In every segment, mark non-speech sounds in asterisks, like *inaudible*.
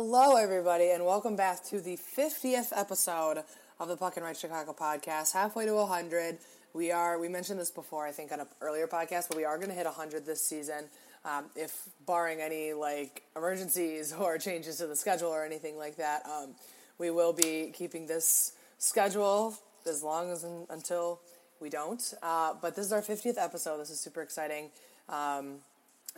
Hello, everybody, and welcome back to the 50th episode of the Puck and Right Chicago podcast. Halfway to 100. We are, we mentioned this before, I think, on an earlier podcast, but we are going to hit 100 this season. Um, if barring any like emergencies *laughs* or changes to the schedule or anything like that, um, we will be keeping this schedule as long as until we don't. Uh, but this is our 50th episode. This is super exciting. Um,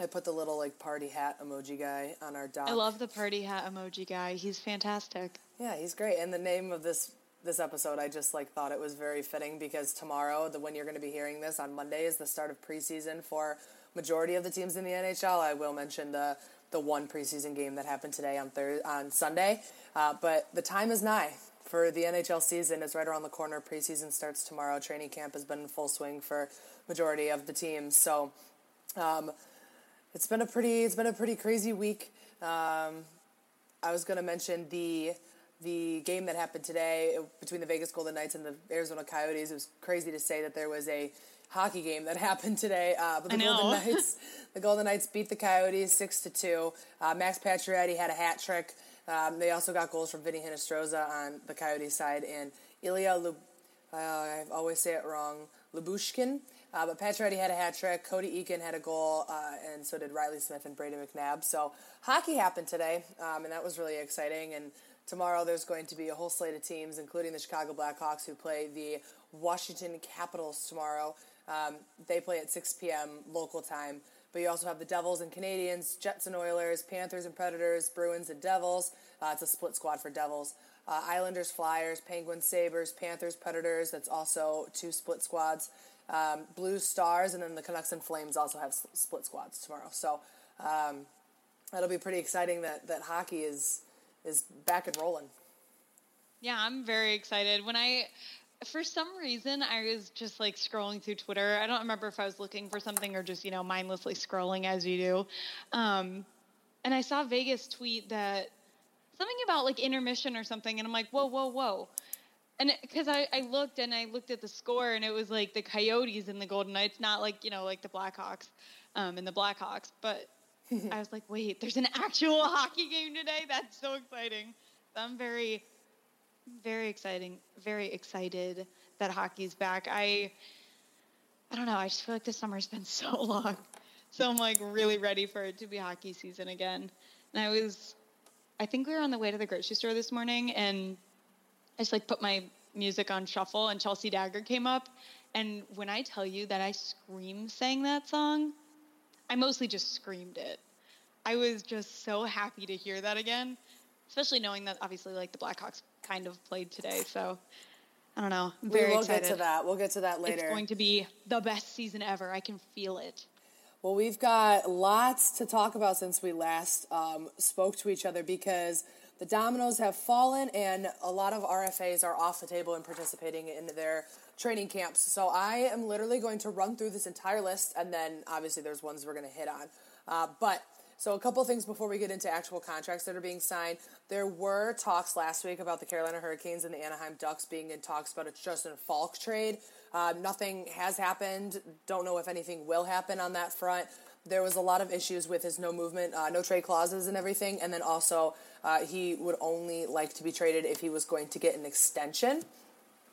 I put the little like party hat emoji guy on our doc. I love the party hat emoji guy. He's fantastic. Yeah, he's great. And the name of this this episode, I just like thought it was very fitting because tomorrow, the when you're going to be hearing this on Monday, is the start of preseason for majority of the teams in the NHL. I will mention the the one preseason game that happened today on Thursday on Sunday, uh, but the time is nigh for the NHL season. It's right around the corner. Preseason starts tomorrow. Training camp has been in full swing for majority of the teams. So. Um, it's been a pretty it's been a pretty crazy week. Um, I was going to mention the the game that happened today between the Vegas Golden Knights and the Arizona Coyotes. It was crazy to say that there was a hockey game that *laughs* happened today. Uh, but the Golden *laughs* Knights the Golden Knights beat the Coyotes six to two. Uh, Max Pacioretty had a hat trick. Um, they also got goals from Vinny Hinostroza on the Coyotes side and Ilya. Lub- uh, I always say it wrong. Lyubushkin uh, but Pacioretty had a hat trick. Cody Eakin had a goal, uh, and so did Riley Smith and Brady McNabb. So hockey happened today, um, and that was really exciting. And tomorrow there's going to be a whole slate of teams, including the Chicago Blackhawks, who play the Washington Capitals tomorrow. Um, they play at 6 p.m. local time. But you also have the Devils and Canadiens, Jets and Oilers, Panthers and Predators, Bruins and Devils. Uh, it's a split squad for Devils. Uh, Islanders, Flyers, Penguins, Sabres, Panthers, Predators. That's also two split squads um, Stars, and then the Canucks and Flames also have split squads tomorrow. So um, that'll be pretty exciting that, that hockey is is back and rolling. Yeah, I'm very excited. When I, for some reason, I was just like scrolling through Twitter. I don't remember if I was looking for something or just you know mindlessly scrolling as you do, um, and I saw Vegas tweet that something about like intermission or something, and I'm like, whoa, whoa, whoa and because I, I looked and I looked at the score and it was like the Coyotes and the Golden Knights, not like you know like the Blackhawks, um, and the Blackhawks. But *laughs* I was like, wait, there's an actual *laughs* hockey game today. That's so exciting. I'm very, very exciting, very excited that hockey's back. I, I don't know. I just feel like the summer's been *laughs* so long, so I'm like really ready for it to be hockey season again. And I was, I think we were on the way to the grocery store this morning and just like put my music on shuffle and Chelsea Dagger came up. And when I tell you that I scream sang that song, I mostly just screamed it. I was just so happy to hear that again, especially knowing that obviously like the Blackhawks kind of played today. So I don't know. I'm very we will excited. get to that. We'll get to that later. It's going to be the best season ever. I can feel it. Well, we've got lots to talk about since we last um, spoke to each other because the dominoes have fallen, and a lot of RFAs are off the table and participating in their training camps. So I am literally going to run through this entire list, and then obviously there's ones we're going to hit on. Uh, but so a couple things before we get into actual contracts that are being signed. There were talks last week about the Carolina Hurricanes and the Anaheim Ducks being in talks about a Justin Falk trade. Uh, nothing has happened. Don't know if anything will happen on that front there was a lot of issues with his no movement, uh, no trade clauses, and everything. And then also, uh, he would only like to be traded if he was going to get an extension.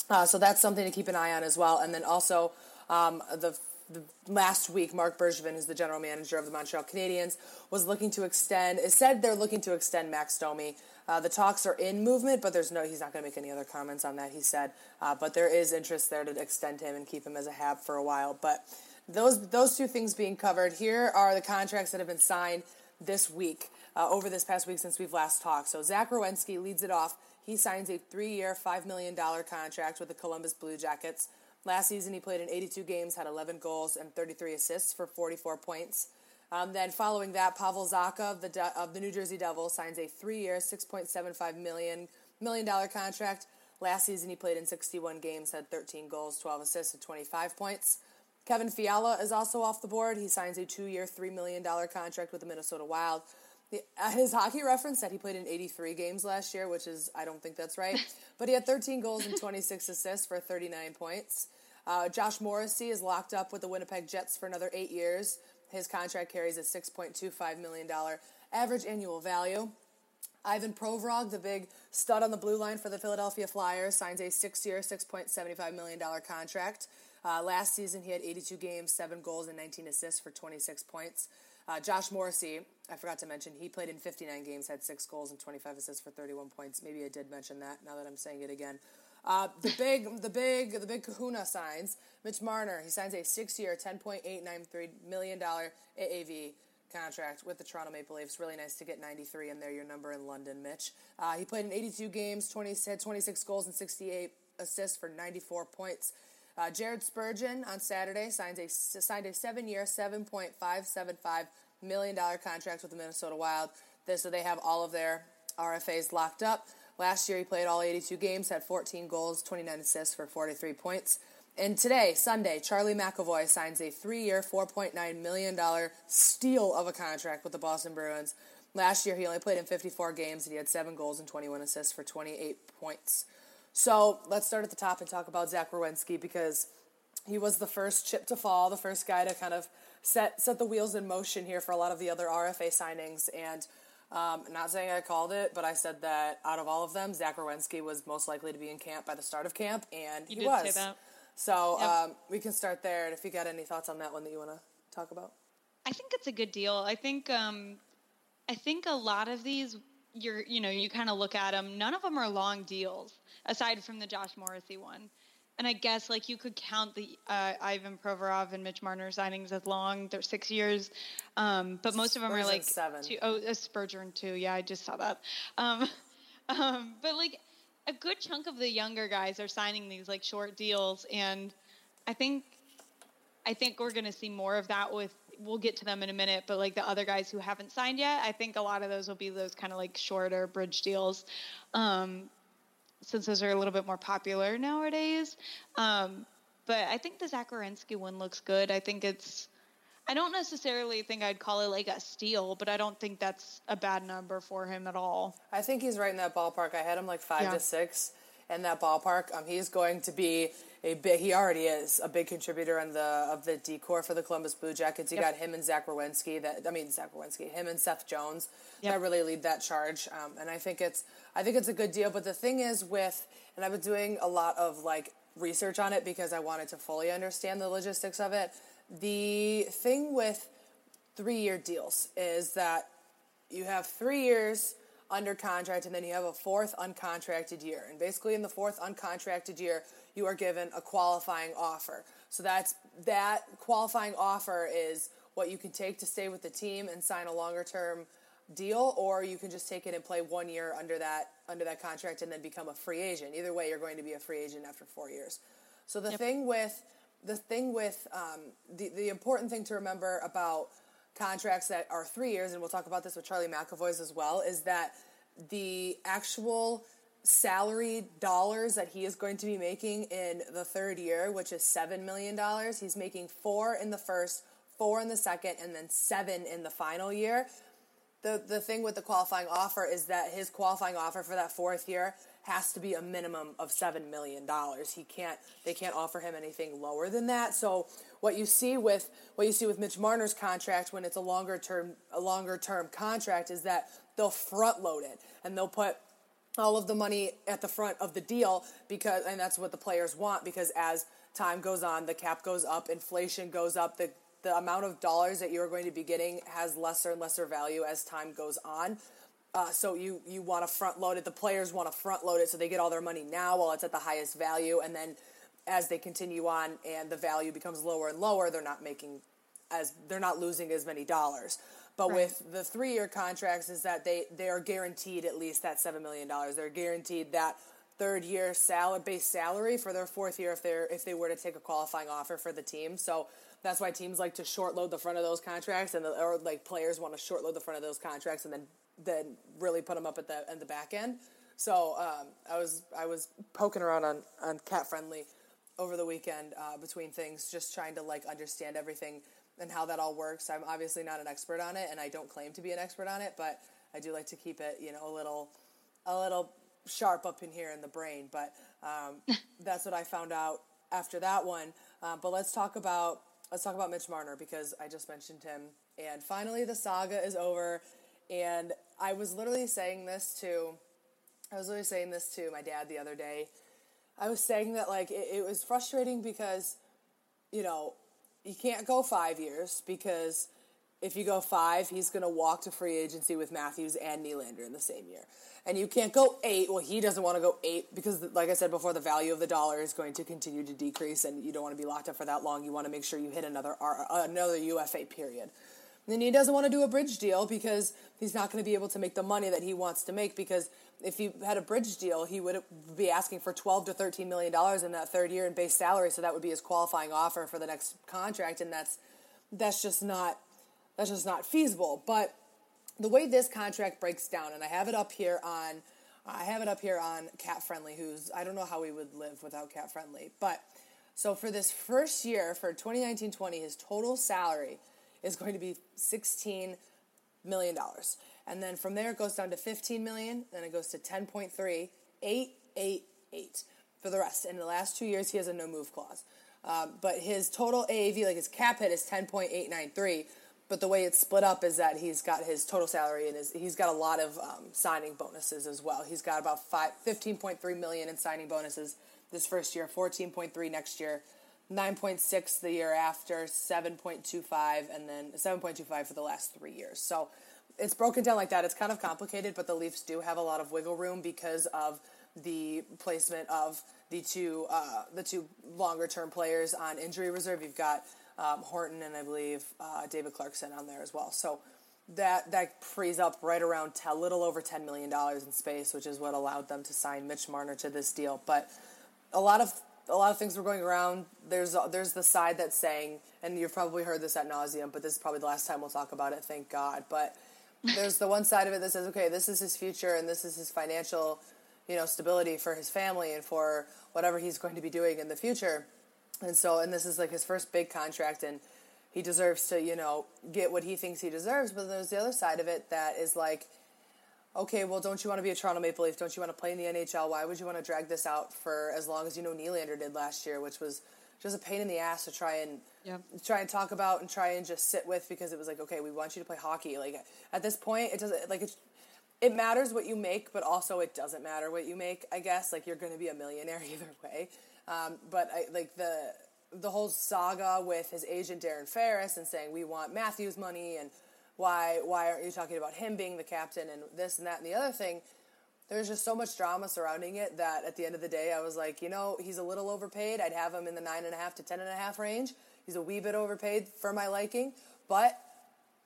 Uh, so that's something to keep an eye on as well. And then also, um, the, the, last week, Mark Bergevin, who's the general manager of the Montreal Canadiens, was looking to extend. It said they're looking to extend Max Domi. Uh, the talks are in movement, but there's no. He's not going to make any other comments on that. He said, uh, but there is interest there to extend him and keep him as a Hab for a while. But those those two things being covered. Here are the contracts that have been signed this week, uh, over this past week since we've last talked. So Zach Werenski leads it off. He signs a three-year, five million dollar contract with the Columbus Blue Jackets. Last season, he played in 82 games, had 11 goals and 33 assists for 44 points. Um, then following that, Pavel Zacha of the De- of the New Jersey Devils signs a three-year, 6.75 million million dollar contract. Last season, he played in 61 games, had 13 goals, 12 assists, and 25 points. Kevin Fiala is also off the board. He signs a two-year, $3 million contract with the Minnesota Wild. Uh, his hockey reference said he played in 83 games last year, which is, I don't think that's right. *laughs* but he had 13 goals and 26 assists for 39 points. Uh, Josh Morrissey is locked up with the Winnipeg Jets for another eight years. His contract carries a $6.25 million average annual value. Ivan Provorov, the big stud on the blue line for the Philadelphia Flyers, signs a six-year, $6.75 million contract. Uh, last season, he had 82 games, 7 goals, and 19 assists for 26 points. Uh, Josh Morrissey, I forgot to mention, he played in 59 games, had 6 goals and 25 assists for 31 points. Maybe I did mention that now that I'm saying it again. Uh, the big, the big, the big Kahuna signs Mitch Marner. He signs a six-year, ten point eight nine three million dollar AAV contract with the Toronto Maple Leafs. Really nice to get 93 in there, your number in London, Mitch. Uh, he played in 82 games, 20, had 26 goals and 68 assists for 94 points. Uh, Jared Spurgeon on Saturday signs a, signed a seven-year, $7.575 million contract with the Minnesota Wild. This, so they have all of their RFAs locked up. Last year, he played all 82 games, had 14 goals, 29 assists for 43 points. And today, Sunday, Charlie McAvoy signs a three year, $4.9 million steal of a contract with the Boston Bruins. Last year, he only played in 54 games and he had seven goals and 21 assists for 28 points. So let's start at the top and talk about Zach Werenski because he was the first chip to fall, the first guy to kind of set set the wheels in motion here for a lot of the other RFA signings. And um, not saying I called it, but I said that out of all of them, Zach Werenski was most likely to be in camp by the start of camp, and you he was. Say that. So yep. um, we can start there. And if you got any thoughts on that one that you want to talk about, I think it's a good deal. I think um, I think a lot of these you're you know you kind of look at them. None of them are long deals aside from the Josh Morrissey one. And I guess like you could count the uh, Ivan Provorov and Mitch Marner signings as long. They're six years, um, but most of them are like seven. Two, oh, a Spurgeon too. Yeah, I just saw that. Um, *laughs* um, but like a good chunk of the younger guys are signing these like short deals, and I think I think we're going to see more of that with. We'll get to them in a minute, but like the other guys who haven't signed yet, I think a lot of those will be those kind of like shorter bridge deals, um, since those are a little bit more popular nowadays. Um, but I think the Zach one looks good. I think it's I don't necessarily think I'd call it like a steal, but I don't think that's a bad number for him at all. I think he's right in that ballpark. I had him like five yeah. to six in that ballpark. Um, he's going to be a big. He already is a big contributor in the of the decor for the Columbus Blue Jackets. You yep. got him and Zach Werenski. That I mean Zach Werenski, him and Seth Jones yep. that really lead that charge. Um, and I think it's I think it's a good deal. But the thing is with, and I've been doing a lot of like research on it because I wanted to fully understand the logistics of it. The thing with three year deals is that you have three years under contract and then you have a fourth uncontracted year. And basically, in the fourth uncontracted year, you are given a qualifying offer. So that's that qualifying offer is what you can take to stay with the team and sign a longer term deal or you can just take it and play one year under that under that contract and then become a free agent. Either way, you're going to be a free agent after 4 years. So the yep. thing with the thing with um, the the important thing to remember about contracts that are three years, and we'll talk about this with Charlie McAvoy's as well, is that the actual salary dollars that he is going to be making in the third year, which is seven million dollars, he's making four in the first, four in the second, and then seven in the final year. The the thing with the qualifying offer is that his qualifying offer for that fourth year has to be a minimum of seven million dollars. He can't they can't offer him anything lower than that. So what you see with what you see with Mitch Marner's contract when it's a longer term a longer term contract is that they'll front load it and they'll put all of the money at the front of the deal because and that's what the players want because as time goes on the cap goes up inflation goes up the the amount of dollars that you're going to be getting has lesser and lesser value as time goes on uh, so you you want to front load it. The players want to front load it so they get all their money now while it's at the highest value, and then as they continue on and the value becomes lower and lower, they're not making as they're not losing as many dollars. But right. with the three year contracts, is that they they are guaranteed at least that seven million dollars. They're guaranteed that third year salary base salary for their fourth year if they're if they were to take a qualifying offer for the team. So that's why teams like to short load the front of those contracts, and the, or like players want to short load the front of those contracts and then then really put them up at the at the back end. So um, I was I was poking around on on CapFriendly over the weekend uh, between things, just trying to like understand everything and how that all works. I'm obviously not an expert on it, and I don't claim to be an expert on it, but I do like to keep it, you know, a little a little sharp up in here in the brain. But um, *laughs* that's what I found out after that one. Uh, but let's talk about let's talk about Mitch Marner because I just mentioned him, and finally the saga is over and I was literally saying this to, I was literally saying this to my dad the other day. I was saying that like it, it was frustrating because, you know, you can't go five years because if you go five, he's going to walk to free agency with Matthews and Nylander in the same year. And you can't go eight. Well, he doesn't want to go eight because, like I said before, the value of the dollar is going to continue to decrease, and you don't want to be locked up for that long. You want to make sure you hit another another UFA period. And he doesn't want to do a bridge deal because he's not going to be able to make the money that he wants to make because if he had a bridge deal, he would be asking for 12 to 13 million dollars in that third year in base salary, so that would be his qualifying offer for the next contract and that's that's just not that's just not feasible. But the way this contract breaks down and I have it up here on I have it up here on CapFriendly who's I don't know how we would live without CapFriendly, but so for this first year for 2019-20 his total salary is going to be 16 million dollars. And then from there it goes down to 15 million, then it goes to 10.3, 888 for the rest. In the last two years, he has a no move clause. Um, but his total AAV, like his cap hit, is 10.893. But the way it's split up is that he's got his total salary and his, he's got a lot of um, signing bonuses as well. He's got about five, 15.3 million in signing bonuses this first year, 14.3 next year, 9.6 the year after, 7.25, and then 7.25 for the last three years. So it's broken down like that. It's kind of complicated, but the Leafs do have a lot of wiggle room because of the placement of the two uh, the two longer term players on injury reserve. You've got um, Horton and I believe uh, David Clarkson on there as well. So that that frees up right around a little over ten million dollars in space, which is what allowed them to sign Mitch Marner to this deal. But a lot of a lot of things were going around. There's there's the side that's saying, and you've probably heard this at nauseum, but this is probably the last time we'll talk about it. Thank God. But there's the one side of it that says, okay, this is his future and this is his financial, you know, stability for his family and for whatever he's going to be doing in the future. And so, and this is like his first big contract and he deserves to, you know, get what he thinks he deserves. But there's the other side of it that is like, okay, well, don't you want to be a Toronto Maple Leaf? Don't you want to play in the NHL? Why would you want to drag this out for as long as you know Nylander did last year, which was just a pain in the ass to try and yep. try and talk about and try and just sit with because it was like, okay, we want you to play hockey. Like at this point, it doesn't like it's it matters what you make, but also it doesn't matter what you make. I guess like you're going to be a millionaire *laughs* either way. Um, but I like the the whole saga with his agent Darren Ferris and saying we want Matthews money and why why aren't you talking about him being the captain and this and that and the other thing there's just so much drama surrounding it that at the end of the day, I was like, you know, he's a little overpaid. I'd have him in the nine and a half to ten and a half range. He's a wee bit overpaid for my liking, but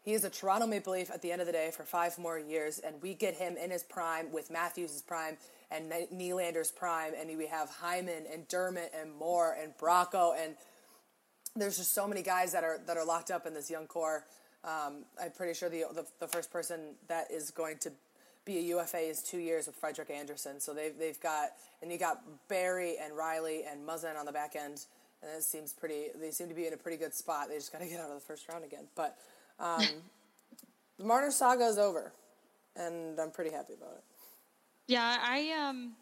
he is a Toronto Maple Leaf at the end of the day for five more years, and we get him in his prime with Matthews' prime and Nylander's prime, and we have Hyman and Dermott and Moore and Bracco, and there's just so many guys that are that are locked up in this young core. Um, I'm pretty sure the, the the first person that is going to be a UFA is two years with Frederik Andersen. So they've they've got and you got Barrie and Rielly and Muzzin on the back end, and it seems pretty. They seem to be in a pretty good spot. They just got to *laughs* get out of the first round again. But um, *laughs* the Marner saga is over, and I'm pretty happy about it. Yeah, I um,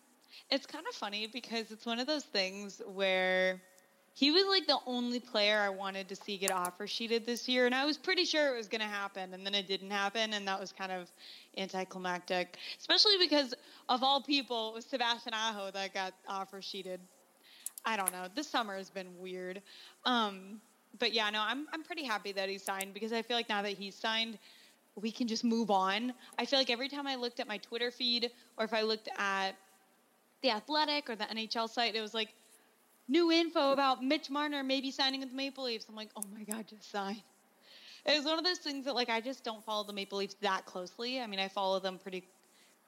it's kind of funny because it's one of those things where he was like the only player I wanted to see get offer sheeted this year, and I was pretty sure it was going to happen, and then it didn't happen, and that was kind of anticlimactic, especially because of all people, it was Sebastian Aho that got offer sheeted. I don't know. This summer has been weird, um, but yeah, no, I'm I'm pretty happy that he signed because I feel like now that he's signed, we can just move on. I feel like every time I looked at my Twitter feed or if I looked at the Athletic or the NHL site, it was like new info about Mitch Marner maybe signing with the Maple Leafs. I'm like, oh my God, just sign. It's one of those things that like I just don't follow the Maple Leafs that closely. I mean, I follow them pretty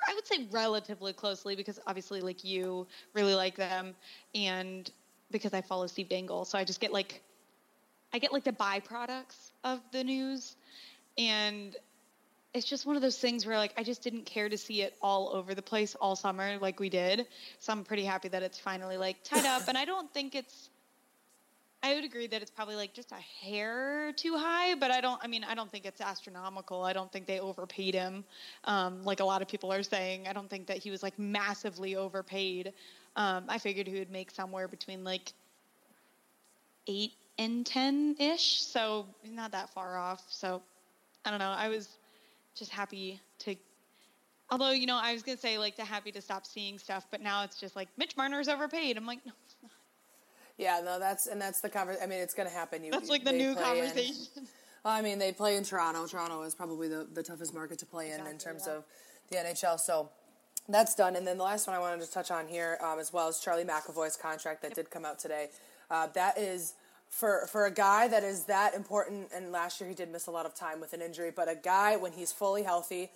I would say relatively closely because obviously like you really like them and because I follow Steve Dangle. So I just get like I get like the byproducts of the news and it's just one of those things where like I just didn't care to see it all over the place all summer like we did. So I'm pretty happy that it's finally like tied up and I don't think it's I would agree that it's probably like just a hair too high, but I don't. I mean, I don't think it's astronomical. I don't think they overpaid him, um, like a lot of people are saying. I don't think that he was like massively overpaid. Um, I figured he would make somewhere between like eight and ten ish, so not that far off. So I don't know. I was just happy to. Although you know, I was gonna say like to happy to stop seeing stuff, but now it's just like Mitch Marner's overpaid. I'm like, no, it's not. Yeah, no, that's and that's the conversation. I mean, it's going to happen. You, That's like the new play in- conversation. *laughs* Well, I mean, they play in Toronto. Toronto is probably the, the toughest market to play in in terms yeah. of the NHL. So that's done. And then the last one I wanted to touch on here um, as well is Charlie McAvoy's contract that did come out today. Uh, that is for for a guy that is that important. And last year he did miss a lot of time with an injury, but a guy when he's fully healthy,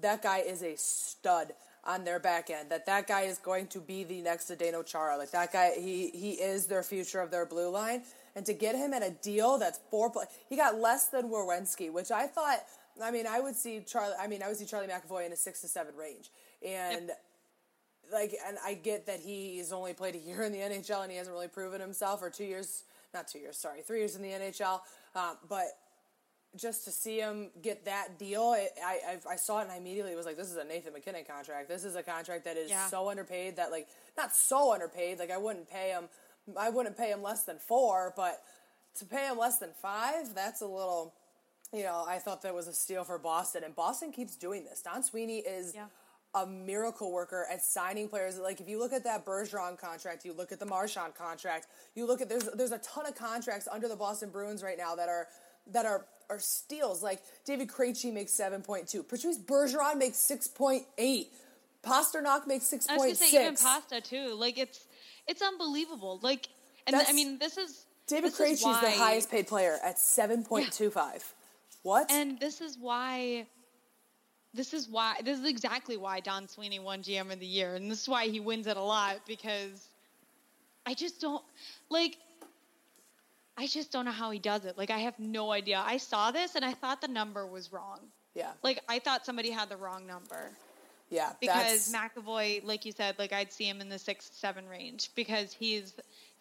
that guy is a stud on their back end. That that guy is going to be the next Zdeno Chara. Like that guy, he he is their future of their blue line. And to get him at a deal that's four, pl- he got less than Werenski, which I thought. I mean, I would see Charlie. I mean, I would see Charlie McAvoy in a six to seven range, and like, and I get that he's only played a year in the NHL and he hasn't really proven himself, or two years, not two years, sorry, three years in the NHL. Um, but just to see him get that deal, it, I, I I saw it and I immediately was like, this is a Nathan MacKinnon contract. This is a contract that is Yeah. so underpaid that like not so underpaid. Like I wouldn't pay him, I wouldn't pay him less than four, but to pay him less than five, that's a little. You know, I thought that was a steal for Boston, and Boston keeps doing this. Don Sweeney is Yeah. A miracle worker at signing players. Like if you look at that Bergeron contract, you look at the Marchand contract, you look at there's there's a ton of contracts under the Boston Bruins right now that are that are are steals. Like David Krejci makes seven point two, Patrice Bergeron makes six point eight, Pastrnak makes six point six. I was gonna say even pasta too. Like it's it's unbelievable. Like and I mean this is David this is Krejci is the highest paid player at seven point two five. What? And this is why this is why this is exactly why Don Sweeney won GM of the year. And this is why he wins it a lot because I just don't like I just don't know how he does it. Like I have no idea. I saw this and I thought the number was wrong. yeah, Like I thought somebody had the wrong number. yeah. because that's- McAvoy, like you said, like I'd see him in the six seven range because he's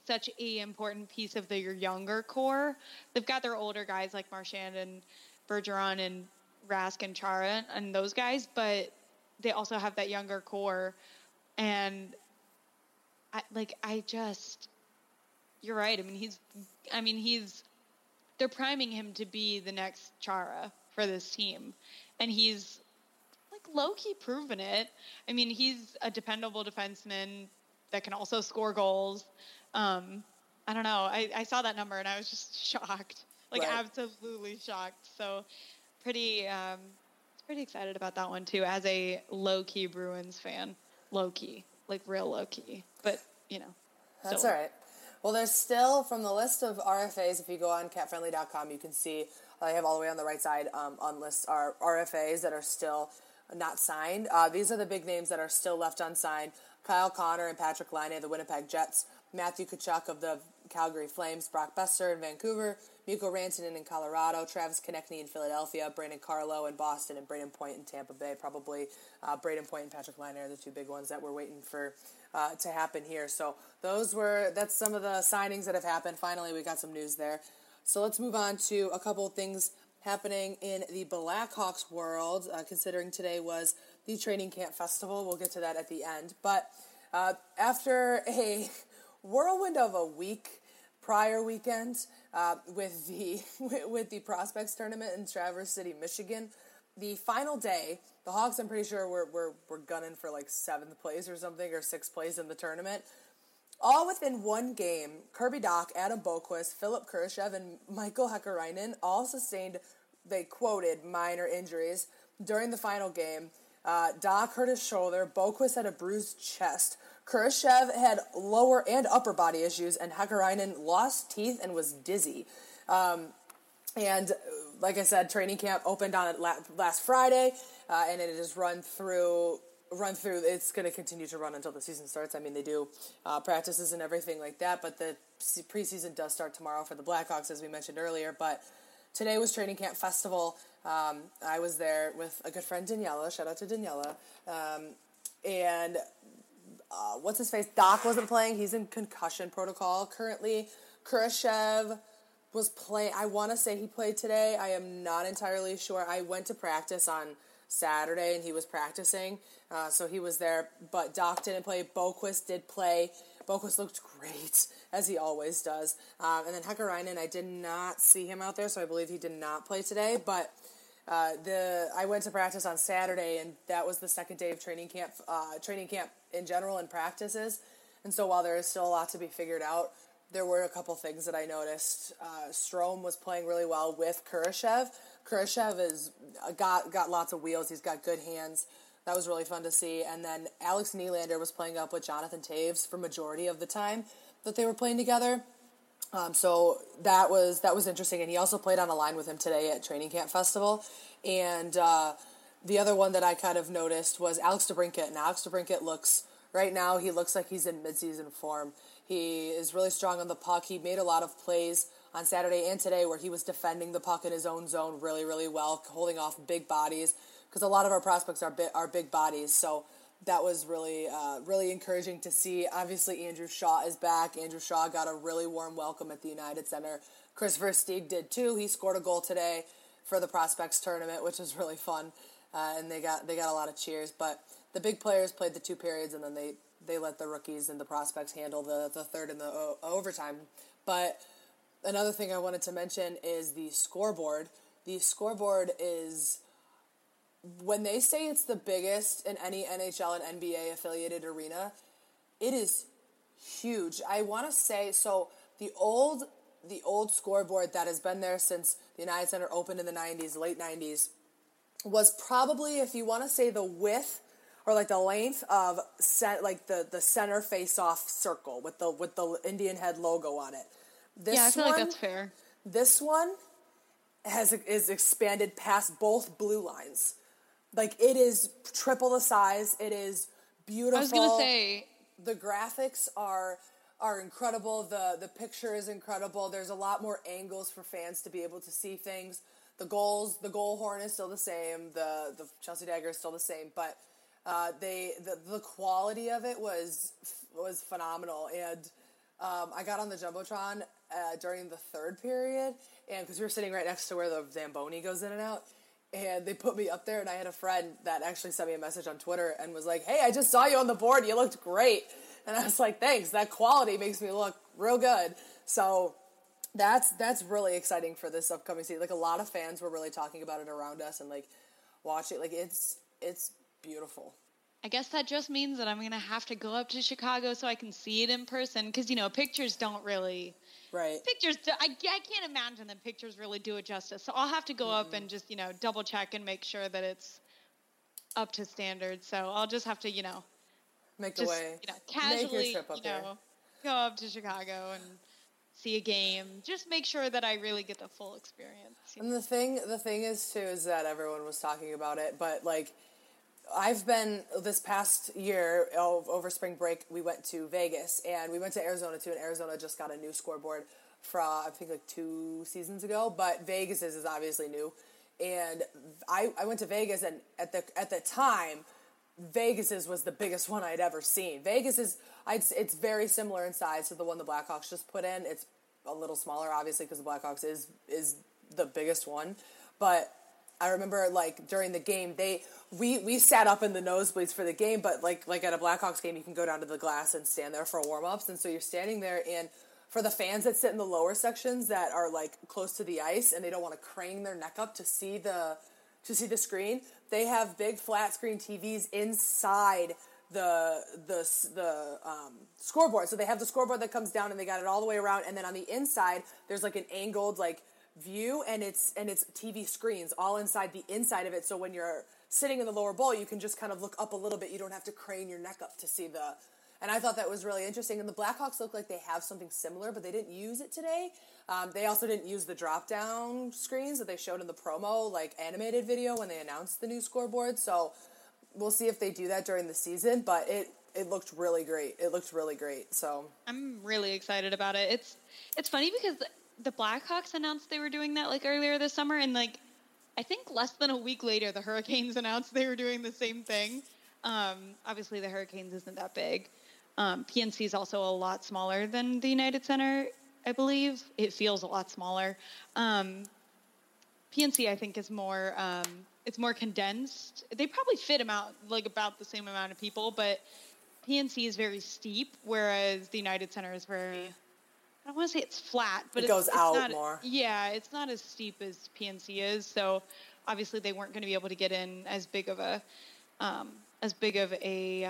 such a important piece of their younger core. They've got their older guys like Marchand and Bergeron and Rask and Chara and those guys, but they also have that younger core. And I like I just you're right. I mean he's I mean he's they're priming him to be the next Chara for this team. And he's like low key proven it. I mean, he's a dependable defenseman that can also score goals. Um, I don't know. I, I saw that number and I was just *laughs* shocked, like Right. absolutely shocked. So pretty, um, pretty excited about that one too. As a low key Bruins fan, low key, like real low key, but you know, That's still. all right. Well, there's still from the list of RFAs. If you go on capfriendly.com, you can see I have all the way on the right side um, on lists are RFAs that are still not signed. Uh, these are the big names that are still left unsigned: Kyle Connor and Patrik Laine of the Winnipeg Jets, Matthew Tkachuk of the Calgary Flames, Brock Boeser in Vancouver, Mikko Rantanen in Colorado, Travis Konecny in Philadelphia, Brandon Carlo in Boston, and Brayden Point in Tampa Bay. Probably uh, Brayden Point and Patrik Laine are the two big ones that we're waiting for uh, to happen here. So those were that's some of the signings that have happened. Finally, we got some news there. So let's move on to a couple of things happening in the Blackhawks world. Uh, considering today was the training camp festival, we'll get to that at the end. But uh, after a whirlwind of a week prior weekend uh, with the *laughs* with the prospects tournament in Traverse City, Michigan. The final day, the Hawks, I'm pretty sure were, were, were gunning for like seventh place or something, or sixth place in the tournament. All within one game, Kirby Dach, Adam Boqvist, Philip Kurashev, and Michael Hakkarainen all sustained, they quoted, minor injuries during the final game. Uh, Dach hurt his shoulder, Boqvist had a bruised chest, Kurashev had lower and upper body issues, and Hakkarainen lost teeth and was dizzy. Um, and uh, like I said, training camp opened on it last Friday, uh, and it has run through. Run through. It's going to continue to run until the season starts. I mean, they do uh, practices and everything like that, but the preseason does start tomorrow for the Blackhawks, as we mentioned earlier. But today was training camp festival. Um, I was there with a good friend Daniela. Shout out to Daniela. Um, and uh, what's his face? Dach wasn't playing. He's in concussion protocol currently. Kurashev was playing. I want to say he played today. I am not entirely sure. I went to practice on Saturday and he was practicing, uh, so he was there. But Dach didn't play. Boqvist did play. Boqvist looked great as he always does. Um, and then Hakkarainen, I did not see him out there, so I believe he did not play today. But Uh, the I went to practice on Saturday, and that was the second day of training camp. Uh, training camp in general and practices, and so while there is still a lot to be figured out, there were a couple things that I noticed. Uh, Strome was playing really well with Kurashev. Kurashev is uh, got got lots of wheels. He's got good hands. That was really fun to see. And then Alex Nylander was playing up with Jonathan Toews for majority of the time that they were playing together. Um, so that was that was interesting, and he also played on a line with him today at Training Camp Festival. And uh, the other one that I kind of noticed was Alex DeBrincat, And Alex DeBrincat looks right now he looks like he's in midseason form. He is really strong on the puck. He made a lot of plays on Saturday and today where he was defending the puck in his own zone really, really well, holding off big bodies because a lot of our prospects are big, are big bodies. So that was really uh, really encouraging to see. Obviously, Andrew Shaw is back. Andrew Shaw got a really warm welcome at the United Center. Kris Versteeg did too. He scored a goal today for the prospects tournament, which was really fun, uh, and they got they got a lot of cheers. But the big players played the two periods, and then they they let the rookies and the prospects handle the the third and the o- overtime. But another thing I wanted to mention is the scoreboard. The scoreboard is when they say it's the biggest in any NHL and NBA affiliated arena, it is huge. I want to say so the old the old scoreboard that has been there since the United Center opened in the 90s, late 90s was probably if you want to say the width or like the length of set like the the center face off circle with the with the Indian head logo on it. This yeah, I feel one, like that's fair. This one has is expanded past both blue lines. Like it is triple the size. It is beautiful. I was gonna say the graphics are are incredible. The the picture is incredible. There's a lot more angles for fans to be able to see things. The goals, the goal horn is still the same. The the Chelsea dagger is still the same, but uh, they the, the quality of it was was phenomenal. And um, I got on the jumbotron uh, during the third period, and because we were sitting right next to where the zamboni goes in and out, and they put me up there and i had a friend that actually sent me a message on twitter and was like hey i just saw you on the board you looked great and i was like thanks that quality makes me look real good so that's that's really exciting for this upcoming season like a lot of fans were really talking about it around us and like watching It. like it's it's beautiful I guess that just means that I'm going to have to go up to Chicago so I can see it in person because, you know, pictures don't really Right. Pictures, I, I can't imagine that pictures really do it justice. So I'll have to go mm-hmm. up and just, you know, double check and make sure that it's up to standard. So I'll just have to, you know, make the way. You know, casually, you know, there. go up to Chicago and see a game. Just make sure that I really get the full experience. And the thing, the thing is too, is that everyone was talking about it, but like I've been this past year over spring break. We went to Vegas and we went to Arizona too. And Arizona just got a new scoreboard from I think like two seasons ago. But Vegas is, is obviously new. And I, I went to Vegas and at the at the time, Vegas's was the biggest *laughs* one I'd ever seen. Vegas is I'd, it's very similar in size to the one the Blackhawks just put in. It's a little smaller, obviously, because the Blackhawks is is the biggest one. But I remember like during the game, they we we sat up in the nosebleeds for the game, but like like at a Blackhawks game, you can go down to the glass and stand there for warm ups, and so you're standing there and. For the fans that sit in the lower sections that are like close to the ice and they don't want to crane their neck up to see the to see the screen, they have big flat screen TVs inside the the the um, scoreboard. So they have the scoreboard that comes down and they got it all the way around, and then on the inside there's like an angled like view and it's and it's TV screens all inside the inside of it. So when you're sitting in the lower bowl, you can just kind of look up a little bit. You don't have to crane your neck up to see the. And I thought that was really interesting. And the Blackhawks look like they have something similar, but they didn't use it today. Um, they also didn't use the drop down screens that they showed in the promo, like animated video when they announced the new scoreboard. So we'll see if they do that during the season. But it it looked really great. It looked really great. So I'm really excited about it. It's it's funny because the Blackhawks announced they were doing that like earlier this summer, and like I think less than a week later, the Hurricanes *laughs* announced they were doing the same thing. Um, obviously, the Hurricanes isn't that big. Um, PNC is also a lot smaller than the United Center, I believe. It feels a lot smaller. Um, PNC, I think, is more um, it's more condensed. They probably fit about like about the same amount of people, but PNC is very steep, whereas the United Center is very I don't want to say it's flat, but it it's, goes it's out not, more. Yeah, it's not as steep as PNC is. So obviously they weren't going to be able to get in as big of a um, as big of a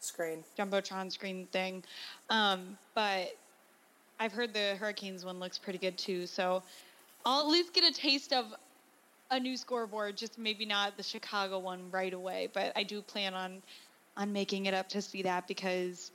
screen jumbotron screen thing, um, but I've heard the Hurricanes one looks pretty good too. So I'll at least get a taste of a new scoreboard, just maybe not the Chicago one right away. But I do plan on on making it up to see that because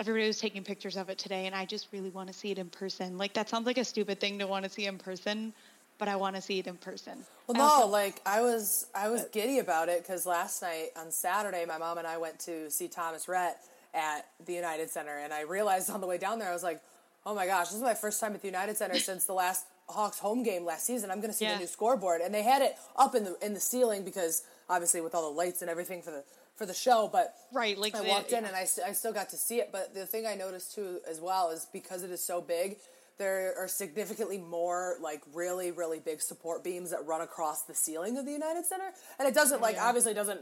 everybody was taking pictures of it today, and I just really want to see it in person. Like that sounds like a stupid thing to want to see in person, but I want to see it in person. Well, no, also, like I was, I was giddy about it because last night on Saturday, my mom and I went to see Thomas Rhett at the United Center, and I realized on the way down there, I was like, oh my gosh, this is my first time at the United Center *laughs* since the last Hawks home game last season. I'm going to see yeah. the new scoreboard, and they had it up in the in the ceiling because obviously with all the lights and everything for the for the show. But right, like I walked in and I, I still got to see it. But the thing I noticed too as well is because it is so big, there are significantly more like really really big support beams that run across the ceiling of the United Center, and it doesn't like yeah. obviously doesn't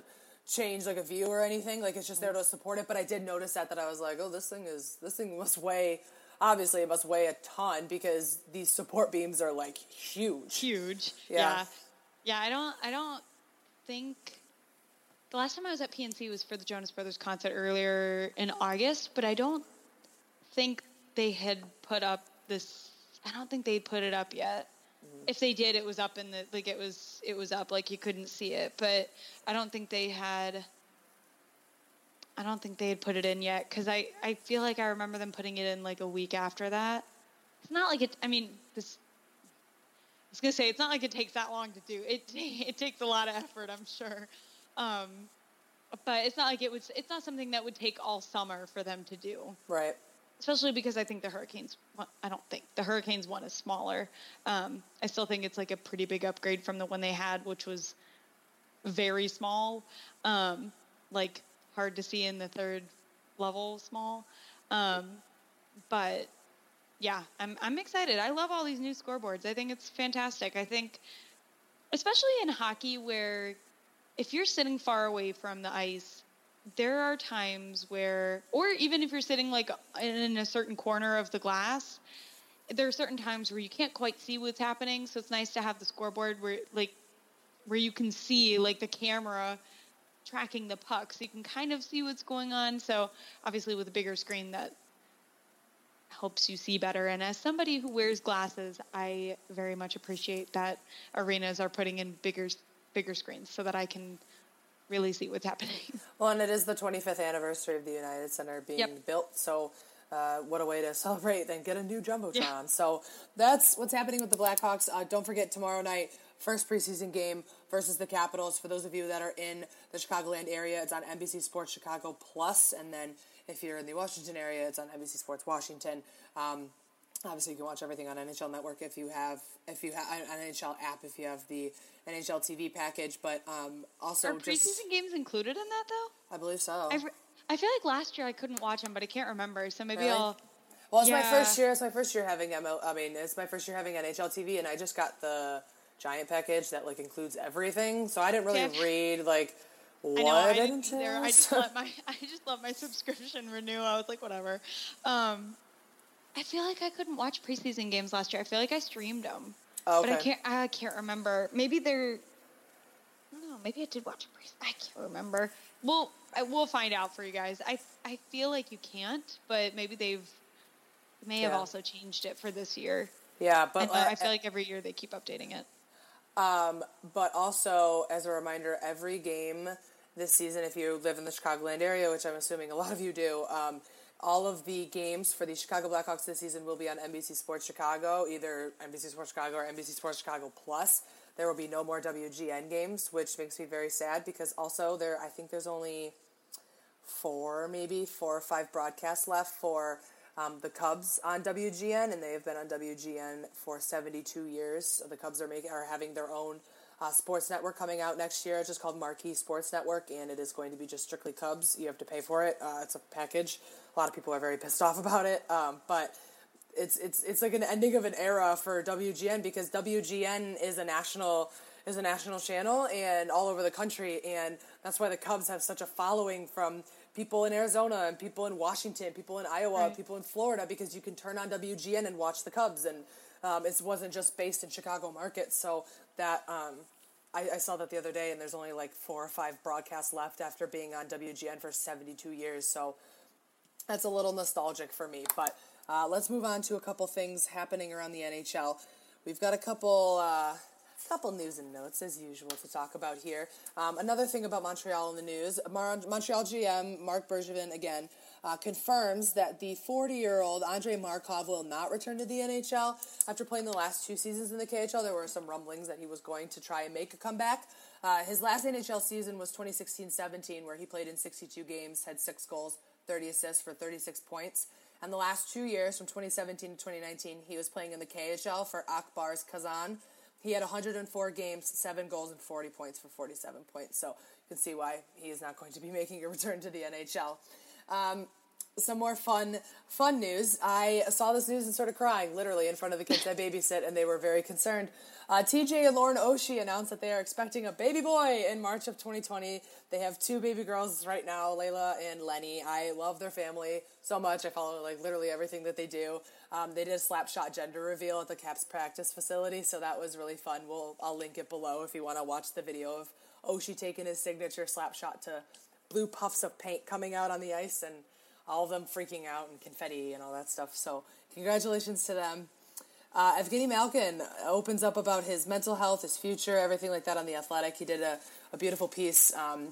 change like a view or anything. Like it's just there mm. to support it. But I did notice that that I was like, oh, this thing is this thing must weigh obviously it must weigh a ton because these support beams are like huge. Huge. Yeah. yeah. Yeah, I don't I don't think the last time I was at PNC was for the Jonas Brothers concert earlier in August, but I don't think they had put up this I don't think they'd put it up yet. Mm-hmm. If they did, it was up in the like it was it was up like you couldn't see it, but I don't think they had I don't think they had put it in yet because I, I feel like I remember them putting it in like a week after that. It's not like it. I mean, this. I was gonna say it's not like it takes that long to do. It *laughs* it takes a lot of effort, I'm sure. Um, but it's not like it was. It's not something that would take all summer for them to do. Right. Especially because I think the Hurricanes. I don't think the Hurricanes one is smaller. Um, I still think it's like a pretty big upgrade from the one they had, which was very small. Um, like hard to see in the third level small. Um, but yeah, I'm I'm excited. I love all these new scoreboards. I think it's fantastic. I think, especially in hockey, where if you're sitting far away from the ice, there are times where, or even if you're sitting like in a certain corner of the glass, there are certain times where you can't quite see what's happening. So it's nice to have the scoreboard where like where you can see like the camera tracking the puck so you can kind of see what's going on. So obviously with a bigger screen that helps you see better. And as somebody who wears glasses, I very much appreciate that arenas are putting in bigger bigger screens so that I can really see what's happening. *laughs* Well, and it is the 25th anniversary of the United Center being yep. built, so uh, what a way to *laughs* celebrate and get a new jumbotron. Yeah. So that's what's happening with the Blackhawks. Uh, don't forget tomorrow night first preseason game versus the Capitals. For those of you that are in the Chicagoland area, it's on NBC Sports Chicago Plus, and then if you're in the Washington area, it's on NBC Sports Washington. Um, obviously, you can watch everything on NHL Network if you have if you have an NHL app if you have the NHL TV package. But um, also, are preseason just, games included in that though? I believe so. Re- I feel like last year I couldn't watch them, but I can't remember. So maybe really? I'll. Well, it's yeah. my first year. It's my first year having ML. I mean, it's my first year having NHL TV, and I just got the giant package that like includes everything. So I didn't really yeah. read like what I know, I didn't either. I just let my *laughs* I just let my subscription renew. I was like, whatever. Um, I feel like I couldn't watch preseason games last year. I feel like I streamed them, oh, okay. but I can't. I can't remember. Maybe they're. I don't know. Maybe I did watch a pre. I can't remember. Well, I, we'll find out for you guys. I I feel like you can't, but maybe they've may have also changed it for this year. Yeah, but I feel like every year they keep updating it. Um, but also, as a reminder, every game this season, if you live in the Chicagoland area, which I'm assuming a lot of you do, um, all of the games for the Chicago Blackhawks this season will be on NBC Sports Chicago, either NBC Sports Chicago or NBC Sports Chicago Plus. There will be no more WGN games, which makes me very sad because also there, I think there's only four, maybe four or five broadcasts left for um, the Cubs on WGN, and they have been on WGN for 72 years. So the Cubs are making are having their own uh, sports network coming out next year. It's just called Marquee Sports Network, and it is going to be just strictly Cubs. You have to pay for it. Uh, it's a package. A lot of people are very pissed off about it, um, but it's it's it's like an ending of an era for WGN because WGN is a national is a national channel and all over the country, and that's why the Cubs have such a following from people in Arizona and people in Washington, people in Iowa, right. people in Florida, because you can turn on WGN and watch the Cubs, and um, it wasn't just based in Chicago market. So that um, I, I, saw that the other day, and there's only like four or five broadcasts left after being on WGN for 72 years. So that's a little nostalgic for me. But uh, let's move on to a couple things happening around the NHL. We've got a couple. Uh, couple news and notes as usual to talk about here. Um, another thing about Montreal in the news: Montreal GM Marc Bergevin again uh, confirms that the 40 year old Andrei Markov will not return to the NHL after playing the last two seasons in the KHL. There were some rumblings that he was going to try and make a comeback. Uh, his last NHL season was 2016 17, where he played in 62 games, had six goals, 30 assists for 36 points. And the last two years, from 2017 to 2019, he was playing in the KHL for Ak Bars Kazan. He had 104 games, seven goals, and 40 points for 47 points. So you can see why he is not going to be *laughs* making a return to the NHL. Um, some more fun fun news. I saw this news and started crying, literally in front of the kids I babysit, and they were very concerned. Uh, TJ and Lauren Oshie announced that they are expecting a baby boy in March of 2020. They have two baby girls right now, Lyla and Leni. I love their family so much. I follow like literally everything that they do. Um, they did a slapshot gender reveal at the Caps practice facility, so that was really fun. We'll I'll link it below if you want to watch the video of Oshie taking his signature slapshot to blue puffs of paint coming out on the ice and all of them freaking out and confetti and all that stuff. So congratulations to them. Uh, Evgeny Malkin opens up about his mental health, his future, everything like that on the Athletic. He did a, a beautiful piece, um,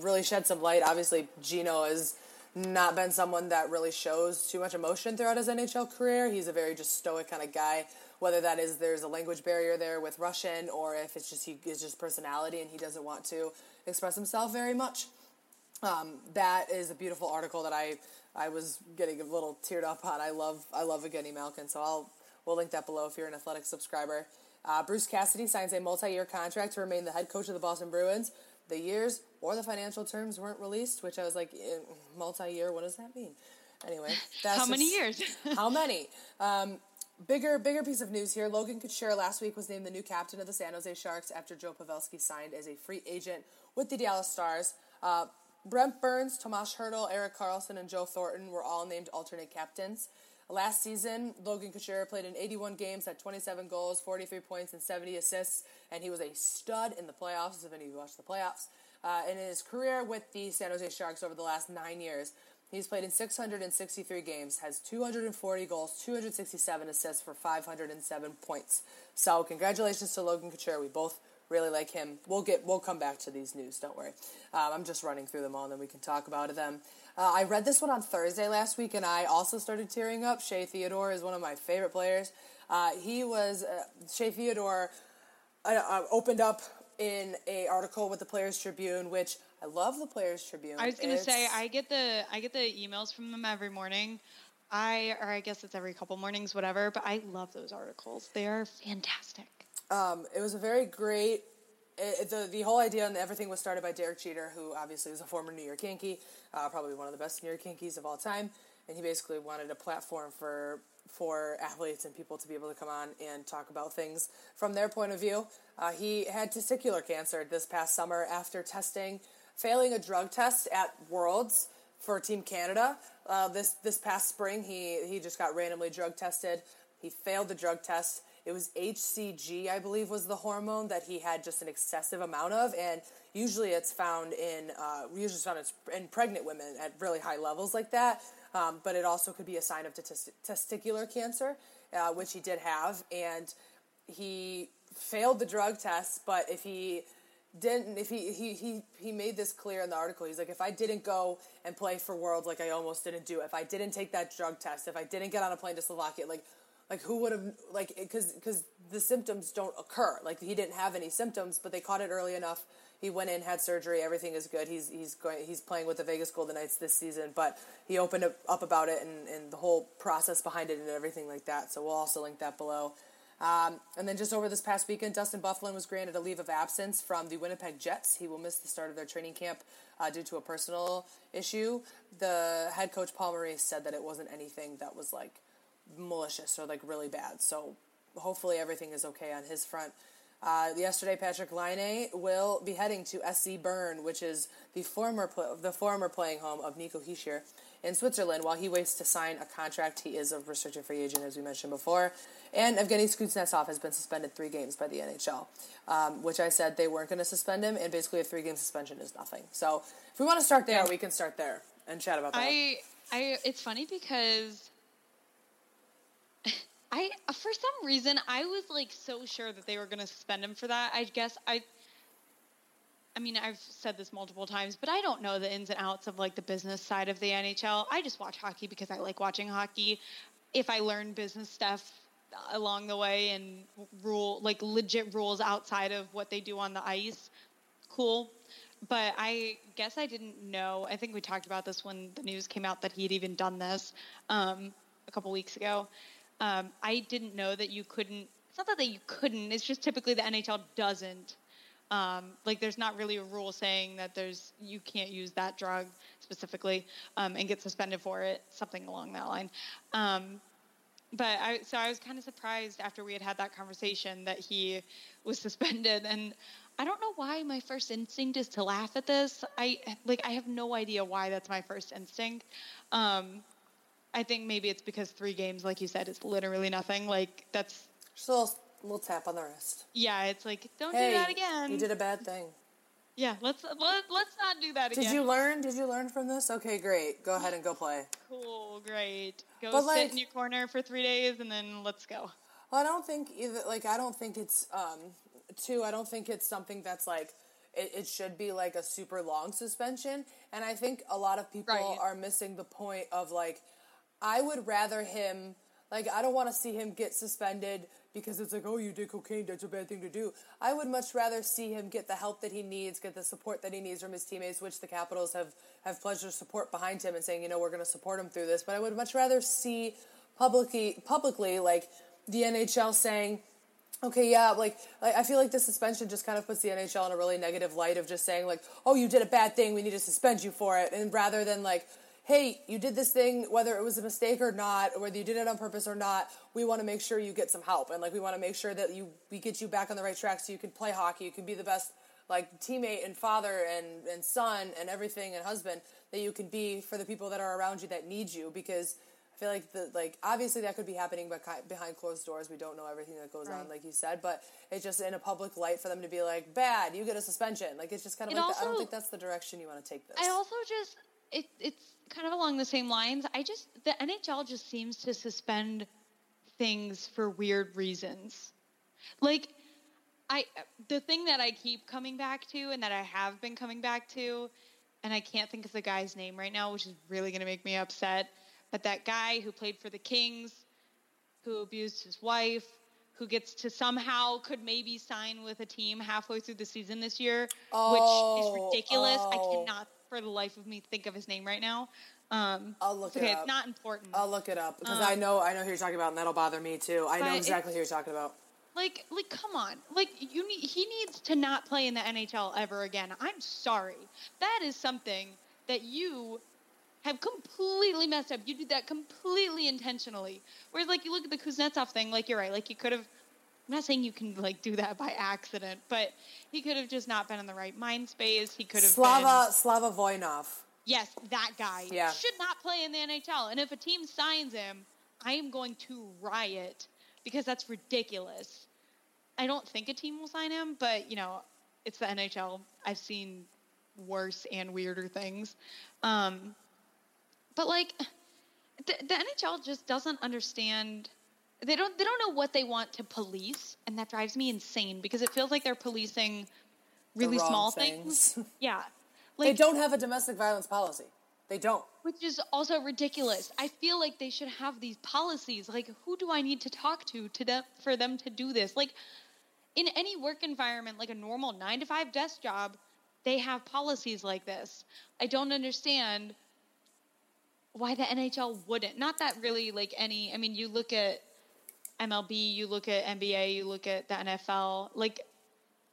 really shed some light. Obviously, Gino has not been someone that really shows too much emotion throughout his NHL career. He's a very just stoic kind of guy. Whether that is there's a language barrier there with Russian, or if it's just he is just personality and he doesn't want to express himself very much. Um, that is a beautiful article that I I was getting a little teared up on. I love I love Evgeny Malkin, so I'll we'll link that below if you're an athletic subscriber. Uh, Bruce Cassidy signs a multi-year contract to remain the head coach of the Boston Bruins. The years or the financial terms weren't released, which I was like, eh, multi-year. What does that mean? Anyway, *laughs* that's how many years? *laughs* how many? Um, bigger bigger piece of news here. Logan Couture last week was named the new captain of the San Jose Sharks after Joe Pavelski signed as a free agent with the Dallas Stars. Uh, Brent Burns, Tomas Hertl, Erik Karlsson, and Joe Thornton were all named alternate captains. Last season, Logan Couture played in 81 games, had 27 goals, 43 points, and 70 assists, and he was a stud in the playoffs, if any of you watched the playoffs. Uh, in his career with the San Jose Sharks over the last nine years, he's played in 663 games, has 240 goals, 267 assists for 507 points. So, congratulations to Logan Couture. We both really like him. We'll get we'll come back to these news. Don't worry. Um, I'm just running through them all, and then we can talk about them. Uh, I read this one on Thursday last week, and I also started tearing up. Shea Theodore is one of my favorite players. Uh, he was uh, Shea Theodore uh, uh, opened up in a article with the Players Tribune, which I love the Players Tribune. I was going to say I get the I get the emails from them every morning. I or I guess it's every couple mornings, whatever. But I love those articles. They are fantastic. Um, it was a very great. It, the the whole idea and everything was started by Derek Jeter, who obviously was a former New York Yankee, uh, probably one of the best New York Yankees of all time, and he basically wanted a platform for for athletes and people to be able to come on and talk about things from their point of view. Uh, he had testicular cancer this past summer after testing, failing a drug test at Worlds for Team Canada. Uh, this this past spring, he he just got randomly drug tested. He failed the drug test it was HCG, I believe, was the hormone that he had just an excessive amount of, and usually it's found in uh, usually found in pregnant women at really high levels like that. Um, but it also could be a sign of testicular cancer, uh, which he did have, and he failed the drug test. But if he didn't if he, he he he made this clear in the article he's like if i didn't go and play for worlds like i almost didn't do if i didn't take that drug test if i didn't get on a plane to slovakia like like who would have like because because the symptoms don't occur like he didn't have any symptoms but they caught it early enough he went in had surgery everything is good he's he's going he's playing with the vegas golden knights this season but he opened up about it and, and the whole process behind it and everything like that so we'll also link that below um, and then just over this past weekend, Dustin Byfuglien was granted a leave of absence from the Winnipeg Jets. He will miss the start of their training camp uh, due to a personal issue. The head coach Paul Maurice said that it wasn't anything that was like malicious or like really bad. So hopefully everything is okay on his front. Uh, yesterday, Patrik Laine will be heading to SC Bern, which is the former pl- the former playing home of Nico Hischier. in Switzerland while he waits to sign a contract. He is a restricted free agent, as we mentioned before. And Evgeny Kuznetsov has been suspended three games by the NHL, um, which I said they weren't going to suspend him, and basically a three game suspension is nothing. So if we want to start there, we can start there and chat about that. I, I, it's funny because I, for some reason, I was like so sure that they were going to suspend him for that. I guess I, I mean, I've said this multiple times, but I don't know the ins and outs of like the business side of the NHL. I just watch hockey because I like watching hockey. If I learn business stuff along the way and rule like legit rules outside of what they do on the ice, cool. But I guess I didn't know. I think we talked about this when the news came out that he had even done this um, a couple weeks ago. Um, I didn't know that you couldn't. It's not that you couldn't. It's just typically the NHL doesn't. Um, like there's not really a rule saying that there's you can't use that drug specifically um, and get suspended for it, something along that line. Um, but I so I was kind of surprised after we had had that conversation that he was *laughs* suspended and I don't know why my first instinct is to laugh at this. I like I have no idea why that's my first instinct. Um, I think maybe it's because three games, like you said, is literally nothing. Like that's just a little, little tap on the wrist. Yeah, it's like don't hey, do that again. You did a bad thing. Yeah, let's let, let's not do that again. Did you learn? Did you learn from this? Okay, great. Go ahead and go play. Cool, great. Go But, sit like- in your corner for three days and then let's go. Well, I don't think either. Like, I don't think it's um, two. I don't think it's something that's like it, it should be like a super long suspension. And I think a lot of people Right. are missing the point of like, I would rather him. Like, I don't want to see him get suspended because it's like, oh, you did cocaine. That's a bad thing to do. I would much rather see him get the help that he needs, get the support that he needs from his teammates, which the Capitals have have pledged their support behind him and saying, you know, we're going to support him through this. But I would much rather see publicly, publicly, like the NHL saying, okay, yeah, like, like I feel like the suspension just kind of puts the NHL in a really negative light of just saying like, oh, you did a bad thing, we need to suspend you for it, and rather than like. Hey, you did this thing, whether it was a mistake or not, or whether you did it on purpose or not. We want to make sure you get some help, and like we want to make sure that you we get you back on the right track so you can play hockey, you can be the best like teammate and father and and son and everything and husband that you can be for the people that are around you that need you because I feel like the like obviously that could be happening behind behind closed doors. We don't know everything that goes on, like you said, but it's just in a public light for them to be like, "Bad, you get a suspension." Like it's just kind of It like that. I don't think that's the direction you want to take this. I also just it it's kind of along the same lines. I just the NHL just seems to suspend things for weird reasons. Like I the thing that I keep coming back to and that I have been coming back to and I can't think of the guy's name right now, which is really going to make me upset, but that guy who played for the Kings who abused his wife, who gets to somehow could maybe sign with a team halfway through the season this year, Oh, which is ridiculous. I oh. oh. cannot for the life of me think of his name right now. Um, I'll look okay, it up. it's not important. I'll look it up because Um, I know I know who you're talking about, and that'll bother me too. I know exactly who you're talking about. like, like, come on, like you need. He needs to not play in the NHL ever again. I'm sorry. That is something that you have completely messed up. You did that completely intentionally. Whereas, like, you look at the Kuznetsov thing. Like, you're right. Like, you could have. I'm not saying you can like do that by accident, but he could have just not been in the right mind space. He could have Slava Slava Voinov. Yes, that guy Yeah. should not play in the NHL. And if a team signs him, I am going to riot because that's ridiculous. I don't think a team will sign him, but you know, it's the NHL. I've seen worse and weirder things. Um, but like, the, the NHL just doesn't understand. They don't. They don't know what they want to police, and that drives me insane because it feels like they're policing really wrong small things. things. *laughs* Yeah, They don't have a domestic violence policy. They don't. which is also ridiculous. I feel like they should have these policies. Like, who do I need to talk to to them for them to do this? Like, in any work environment, like a normal nine to five desk job, they have policies like this. I don't understand why the NHL wouldn't. Not that really like any. I mean, you look at MLB, you look at NBA, you look at the NFL. Like,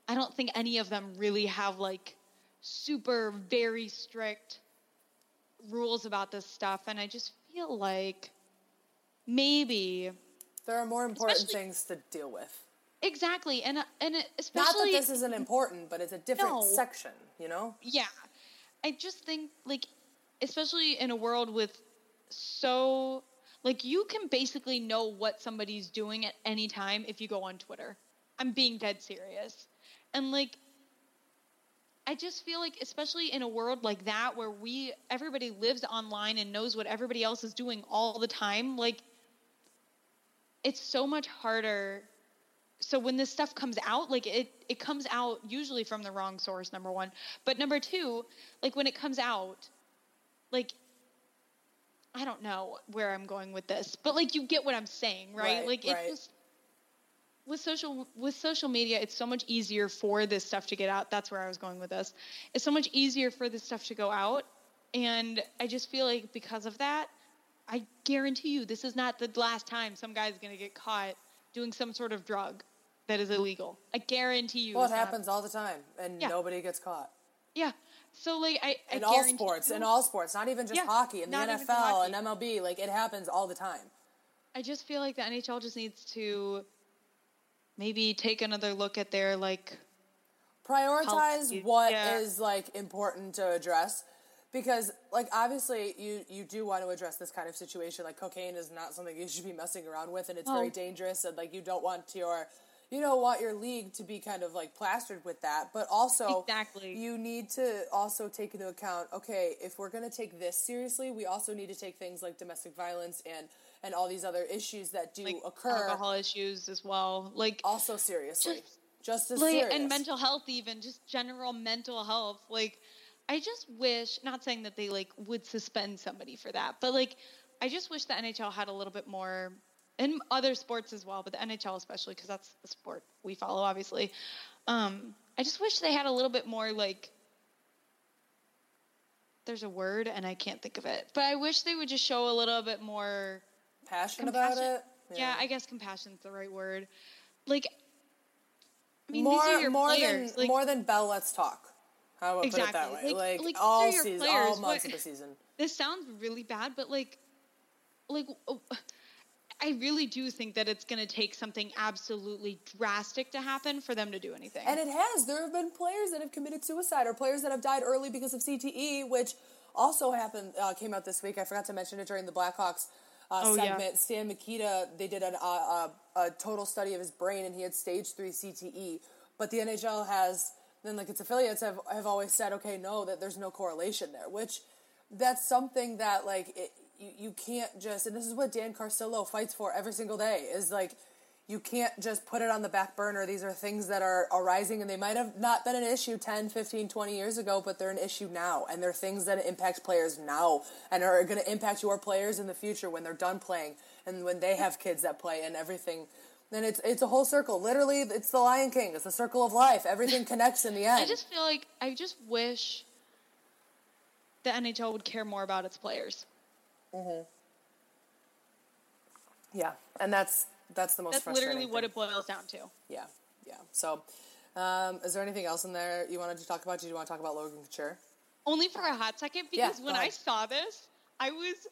I don't think any of them really have like super very strict rules about this stuff and I just feel like maybe There are more important things to deal with. exactly and and it- Not that especially this isn't important, but it's a different No. section, you know? yeah. I just think like especially in a world with so like you can basically know what somebody's doing at any time if you go on Twitter. I'm being dead serious. And like I just feel like especially in a world like that where we everybody lives online and knows what everybody else is doing all the time, like it's so much harder so when this stuff comes out like it it comes out usually from the wrong source number 1 but number 2 like when it comes out like I don't know where I'm going with this, but like you get what I'm saying, right? Right, like it's right. just with social with social media, it's so much easier for this stuff to get out. That's where I was going with this. It's so much easier for this stuff to go out, and I just feel like because of that, I guarantee you this is not the last time some guy's going to get caught doing some sort of drug that is illegal. I guarantee you. Well, it it's not- happens all the time, and Yeah. nobody gets caught. Yeah. So like I, I In all sports, you- in all sports, not even just Yeah, hockey, in the NFL and MLB, like it happens all the time. I just feel like the NHL just needs to maybe take another look at their like prioritize what is yeah. like important to address because like obviously you you do want to address this kind of situation like cocaine is not something you should be messing around with and it's very Oh. dangerous and like you don't want your you don't want your league to be kind of like plastered with that but also Exactly. you need to also take into account okay if we're going to take this seriously we also need to take things like domestic violence and and all these other issues that do like occur alcohol issues as well. Like also seriously Just- just as like serious and mental health even just general mental health like i just wish not saying that they like would suspend somebody for that but like i just wish the nhl had a little bit more in other sports as well but the nhl especially because that's the sport we follow obviously um i just wish they had a little bit more like there's a word and i can't think of it but i wish they would just show a little bit more passionate about it yeah. i guess compassion's the right word like I mean, more these are your more players. than like, more than Bell. Let's talk. How about put it that Exactly. way? Like- Like, like, all season, players. all months What- of the season. *laughs* this sounds really bad, but like, like, oh, I really do think that it's going to take something absolutely drastic to happen for them to do anything. And it has. There have been players that have committed suicide or players that have died early because of CTE, which also happened. Uh, came out this week. I forgot to mention it during the Blackhawks uh, Oh, yeah. segment. Stan Mikita. They did an, uh, uh, a total study of his brain, and he had stage three CTE. But the NHL has then like its affiliates have have always said, okay, no, that there's no correlation there, which that's something that like it, you, you can't just and this is what Dan Carcillo fights for every single day is like you can't just put it on the back burner. These are things that are arising and they might have not been an issue 10 15 20 years ago but they're an issue now and they're things that impact players now and are going to impact your players in the future when they're done playing and when they have kids that play and everything. Then it's it's a whole circle. Literally it's the lion king. It's the circle of life. Everything *laughs* connects in the end. I just feel like I just wish the NHL would care more about its players. Yeah and that's that's the most That's frustrating literally what it boils down to. Yeah, yeah. So, um, is there anything else in there you wanted to talk about? Did you want to talk about Logan Couture? Only for a hot second because go when I saw this, I was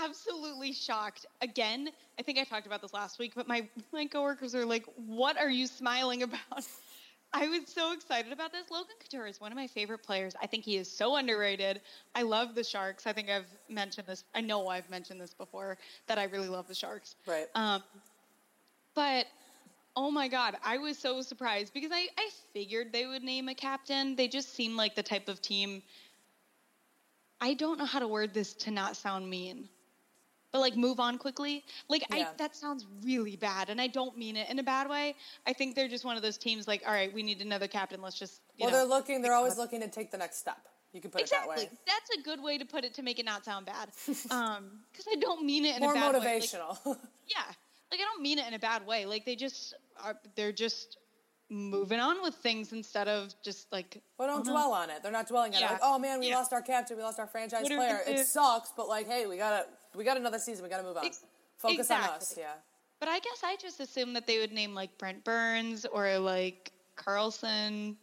absolutely shocked. Again, I think I talked about this last week, but my my coworkers are like, "What are you smiling about?" I was so excited about this. Logan Couture is one of my favorite players. I think he is so underrated. I love the Sharks. I think I've mentioned this. I know I've mentioned this before that I really love the Sharks. Right. Um, but oh my god, I was so surprised because I, I figured they would name a captain. They just seem like the type of team. I don't know how to word this to not sound mean, but like move on quickly. Like I that sounds really bad, and I don't mean it in a bad way. I think they're just one of those teams Like, all right, we need another captain. Let's just well, know. they're looking. They're always looking to take the next step. You can put Exactly. it that way. That's a good way to put it to make it not sound bad. *laughs* Um, because I don't mean it in More a bad way. Like, motivational. *laughs* yeah like i don't mean it in a bad way like they just are they're just moving on with things instead of just like but don't oh, no. dwell on it. They're not dwelling on it. Like, oh man, we Yeah. lost our captain. We lost our franchise What player. It sucks, but like, hey, we gotta we got another season. We gotta move on. Ex- Focus on us. Yeah. but i guess i just assumed that they would name like brent burns or like karlsson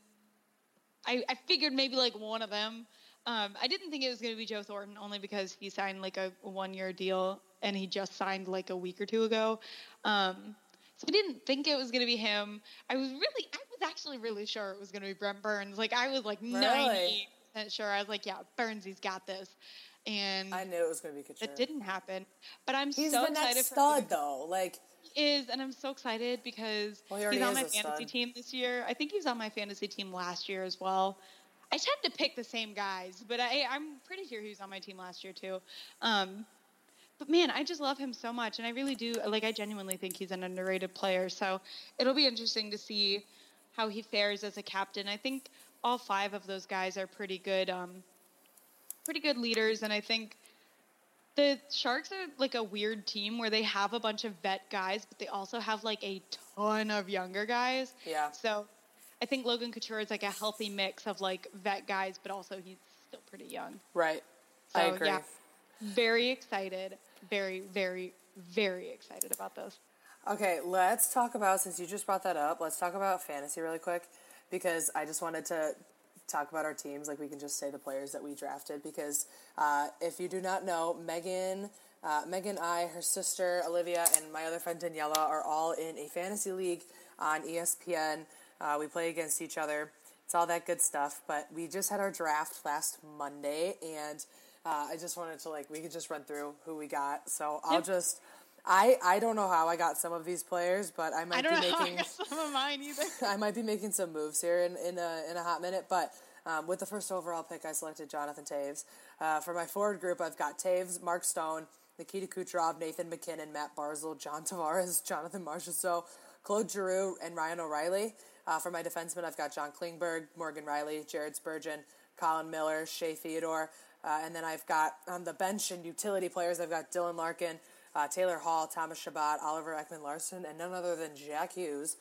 i i figured maybe like one of them um, I didn't think it was going to be Joe Thornton only because he signed like a one year deal and he just signed like a week or two ago. Um, so I didn't think it was going to be him. I was really, I was actually really sure it was going to be Brent Burns. Like I was like Really? ninety percent sure. I was like, yeah, Burns, he's got this. and I knew it was going to be Couture. it didn't happen. But I'm He's so the excited next for stud, though. Like, He is, and I'm so excited because Well, he he's on my fantasy stud. team this year. I think he was on my fantasy team last year as well. I tend to pick the same guys, but I, I'm pretty sure he was on my team last year too. Um, but man, I just love him so much, and I really do. Like, I genuinely think he's an underrated player. So it'll be interesting to see how he fares as a captain. I think all five of those guys are pretty good, um, pretty good leaders, and I think the Sharks are like a weird team where they have a bunch of vet guys, but they also have like a ton of younger guys. Yeah. So I think Logan Couture is like a healthy mix of like vet guys, but also he's still pretty young. right. So, I agree. Yeah, very excited. Very, very, very excited about this. Okay, let's talk about since you just brought that up. Let's talk about fantasy really quick because I just wanted to talk about our teams. Like we can just say the players that we drafted because uh, if you do not know, Megan, uh, Megan, I, her sister Olivia, and my other friend Daniela are all in a fantasy league on ESPN. Uh, we play against each other. It's all that good stuff. But we just had our draft last Monday, and uh, I just wanted to like we could just run through who we got. So I'll Yep. just. I, I don't know how I got some of these players, but I might I don't be know how I making got some of mine either. *laughs* I might be making some moves here in, in, a, in a hot minute, but um, with the first overall pick, I selected Jonathan Toews. Uh, for my forward group, I've got Toews, Mark Stone, Nikita Kucherov, Nathan MacKinnon, Matt Barzal, John Tavares, *laughs* Jonathan Marchessault, Claude Giroux, and Ryan O'Reilly. Uh, for my defensemen, I've got John Klingberg, Morgan Rielly, Jared Spurgeon, Colin Miller, Shea Theodore, uh, and then I've got on the bench and utility players, I've got Dylan Larkin, uh, Taylor Hall, Thomas Chabot, Oliver Ekman Larsson, and none other than Jack Hughes.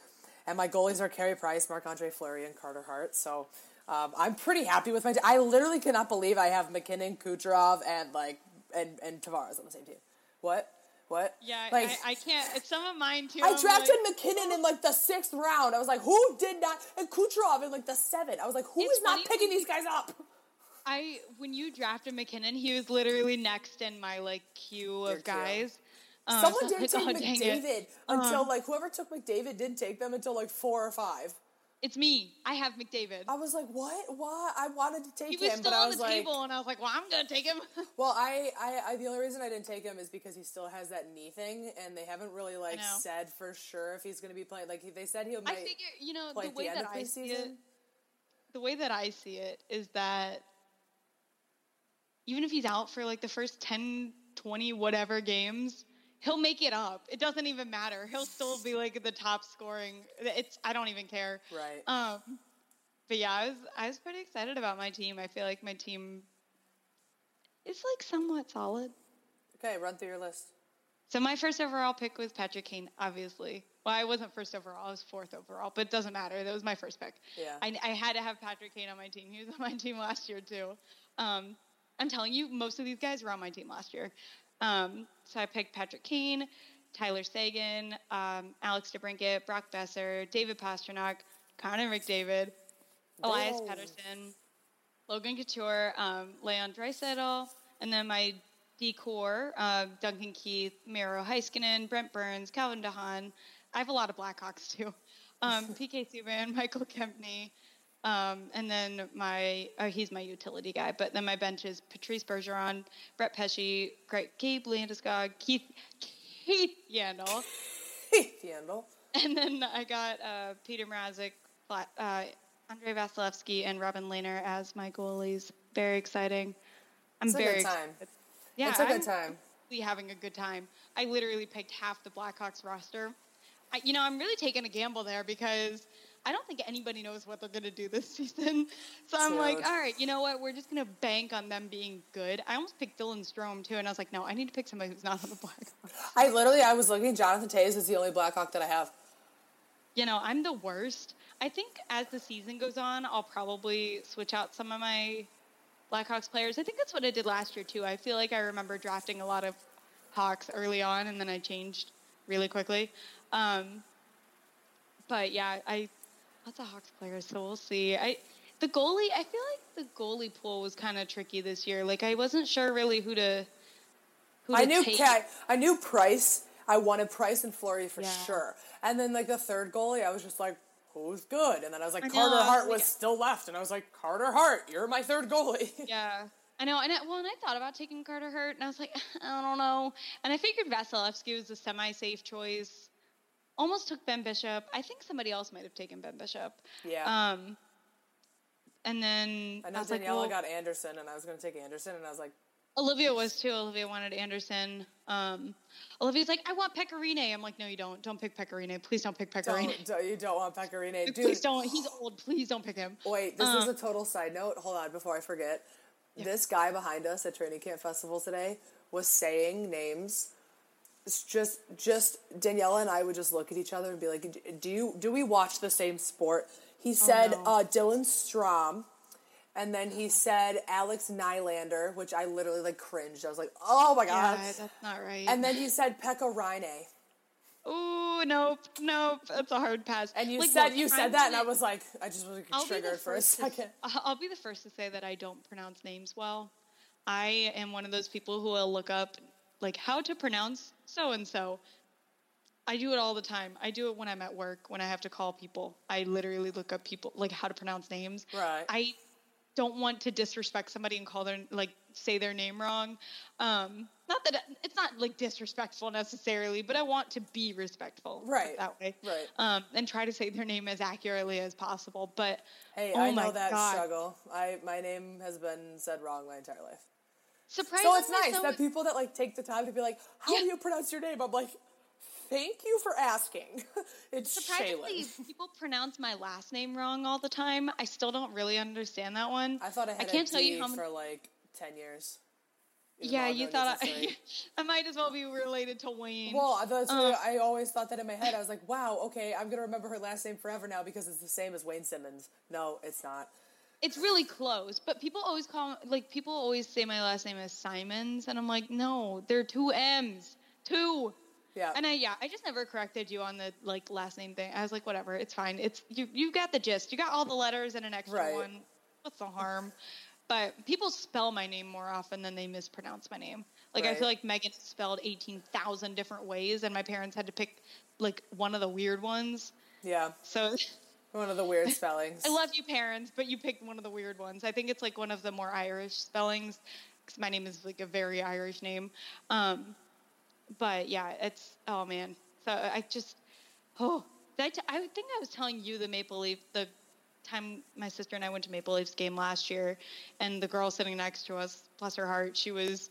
And my goalies are Carey Price, Marc Andre Fleury, and Carter Hart. So um, I'm pretty happy with my. team. I literally cannot believe I have MacKinnon, Kucherov, and like and and Tavares on the same team. What? What? Yeah, like I, I can't. It's some of mine too. I I'm drafted like- MacKinnon in like the sixth round. I was like, who did not? And Kucherov in like the seventh. I was like, who is not picking these guys up? I when you drafted MacKinnon, he was literally next in my like queue of guys. Um, Someone so did was take like, "Oh. McDavid until like whoever took McDavid didn't take them until like four or five. It's me. I have McDavid. I was like, what? Why? I wanted to take He was him, still but on the like, table, and I was like, "Well, I'm gonna take him." *laughs* well, I, I, I, the only reason I didn't take him is because he still has that knee thing, and they haven't really like said for sure if he's going to be playing. Like they said, he'll. I figure, you know, the way the that I see it, the way that I see it is that even if he's out for like the first 10, 20, whatever games, he'll make it up. It doesn't even matter. He'll still be like the top scoring. It's I don't even care. Right. Um, but yeah, I was I was pretty excited about my team. I feel like my team is like somewhat solid. Okay, run through your list. So my first overall pick was Patrick Kane, obviously. Well, I wasn't first overall; I was fourth overall, but it doesn't matter. That was my first pick. Yeah. I, I had to have Patrick Kane on my team. He was on my team last year too. Um, I'm telling you, most of these guys were on my team last year. Um, so I picked Patrick Kane, Tyler Seguin, um, Alex DeBrincat, Brock Boeser, David Pastrnak, Connor McDavid, Elias Whoa. Pettersson, Logan Couture, um, Leon Draisaitl, and then my decor, uh, Duncan Keith, Miro Heiskanen, Brent Burns, Calvin DeHaan. I have a lot of Blackhawks too. Um, *laughs* PK Subban, Michael Kempny, um, and then my oh, he's my utility guy. But then my bench is Patrice Bergeron, Brett Pesce, Greg, Gabe Landeskog, Keith Keith Yandle, Yandle. and then I got uh, Peter Mrazek, uh, Andrei Vasilevskiy, and Robin Lehner as my goalies. Very exciting. I'm It's a good very time. excited. Yeah, It's a good I'm time. really having a good time. I literally picked half the Blackhawks roster. I, you know, I'm really taking a gamble there because I don't think anybody knows what they're going to do this *laughs* season. So I'm like, all right, you know what? We're just going to bank on them being good. I almost picked Dylan Strome too, and I was like, no, I need to pick somebody who's not on the Blackhawks. I literally, I was looking. Jonathan Toews is the only Blackhawk that I have. You know, I'm the worst. I think as the season goes on, I'll probably switch out some of my Blackhawks players. I think that's what I did last year too. I feel like I remember drafting a lot of Hawks early on, and then I changed really quickly. Um, but yeah, I lots of Hawks players, so we'll see. I the goalie, I feel like the goalie pool was kind of tricky this year. Like I wasn't sure really who to. Who I to knew take. Ca- I knew Price. I wanted Price and Fleury for Yeah. sure. And then like the third goalie, I was just like, who's good? And then I was like, I know, Carter was Hart like- was still left, and I was like, Carter Hart, you're my third goalie. *laughs* Yeah. I know, and I, well, and I thought about taking Carter Hurt, and I was like, *laughs* I don't know. And I figured Vasilevskiy was a semi-safe choice. Almost took Ben Bishop. I think somebody else might have taken Ben Bishop. Yeah. Um, and then I I, know was like, Daniela well, got Andersen, and I was going to take Andersen, and I was like, Olivia was too. Olivia wanted Andersen. Um, Olivia's like, I want Pecorine. I'm like, no, you don't. Don't pick Pecorine. Please don't pick Pecorine. don't, don't, you don't want Pecorine. *laughs* Dude, Please don't. He's old. Please don't pick him. Wait, this Uh, is a total side note. Hold on, before I forget. This guy behind us at Training Camp Festival today was saying names. It's just, just Daniela and I would just look at each other and be like, "Do you do we watch the same sport?" He said Oh, no. uh, Dylan Strom, and then he said Alex Nylander, which I literally like cringed. I was like, "Oh my god!" Yeah, that's not right. and then he said Pekka Rinne, Ooh, nope, nope. That's a hard pass. and you Like, said you said that, and I was like, I just was like, I'll be the triggered for a first to- second. *laughs* I'll be the first to say that I don't pronounce names well. I am one of those people who will look up like how to pronounce so and so. I do it all the time. I do it when I'm at work, when I have to call people. I literally look up people like how to pronounce names. Right. I don't want to disrespect somebody and call their like say their name wrong. Um, not that it's not like disrespectful necessarily, but I want to be respectful, Right, That way, right. Um, and try to say their name as accurately as possible. But Hey, oh I know that God. struggle. I my name has been said wrong my entire life. Surprisingly, So it's nice so- that people that like take the time to be like, "How do you pronounce your name?" I'm like, "Thank you for asking." *laughs* it's surprisingly Shaylin. people pronounce my last name wrong all the time. I still don't really understand that one. I thought I had can't a tell you how many. for like ten years. even Yeah, you thought I. *laughs* I might as well be related to Wayne. Well, that's what um, I always thought that in my head. I was like, "Wow, okay, I'm gonna remember her last name forever now because it's the same as Wayne Simmonds." No, it's not. It's really close, but people always call like people always say my last name is Simons, and I'm like, no, there are two M's, two. Yeah. And I yeah, I just never corrected you on the like last name thing. I was like, whatever, it's fine. It's you you got the gist. You got all the letters and an extra Right. one. What's the harm? But people spell my name more often than they mispronounce my name. Like I feel like Megan is spelled eighteen thousand different ways, and my parents had to pick like one of the weird ones. yeah, So *laughs* one of the weird *laughs* spellings. I love you, parents, but you picked one of the weird ones. I think it's like one of the more Irish spellings because my name is like a very Irish name. Um, but yeah, it's oh man. So I just oh, did I, t- I think I was telling you the Maple Leaf the time my sister and I went to Maple Leafs game last year, and the girl sitting next to us, bless her heart, she was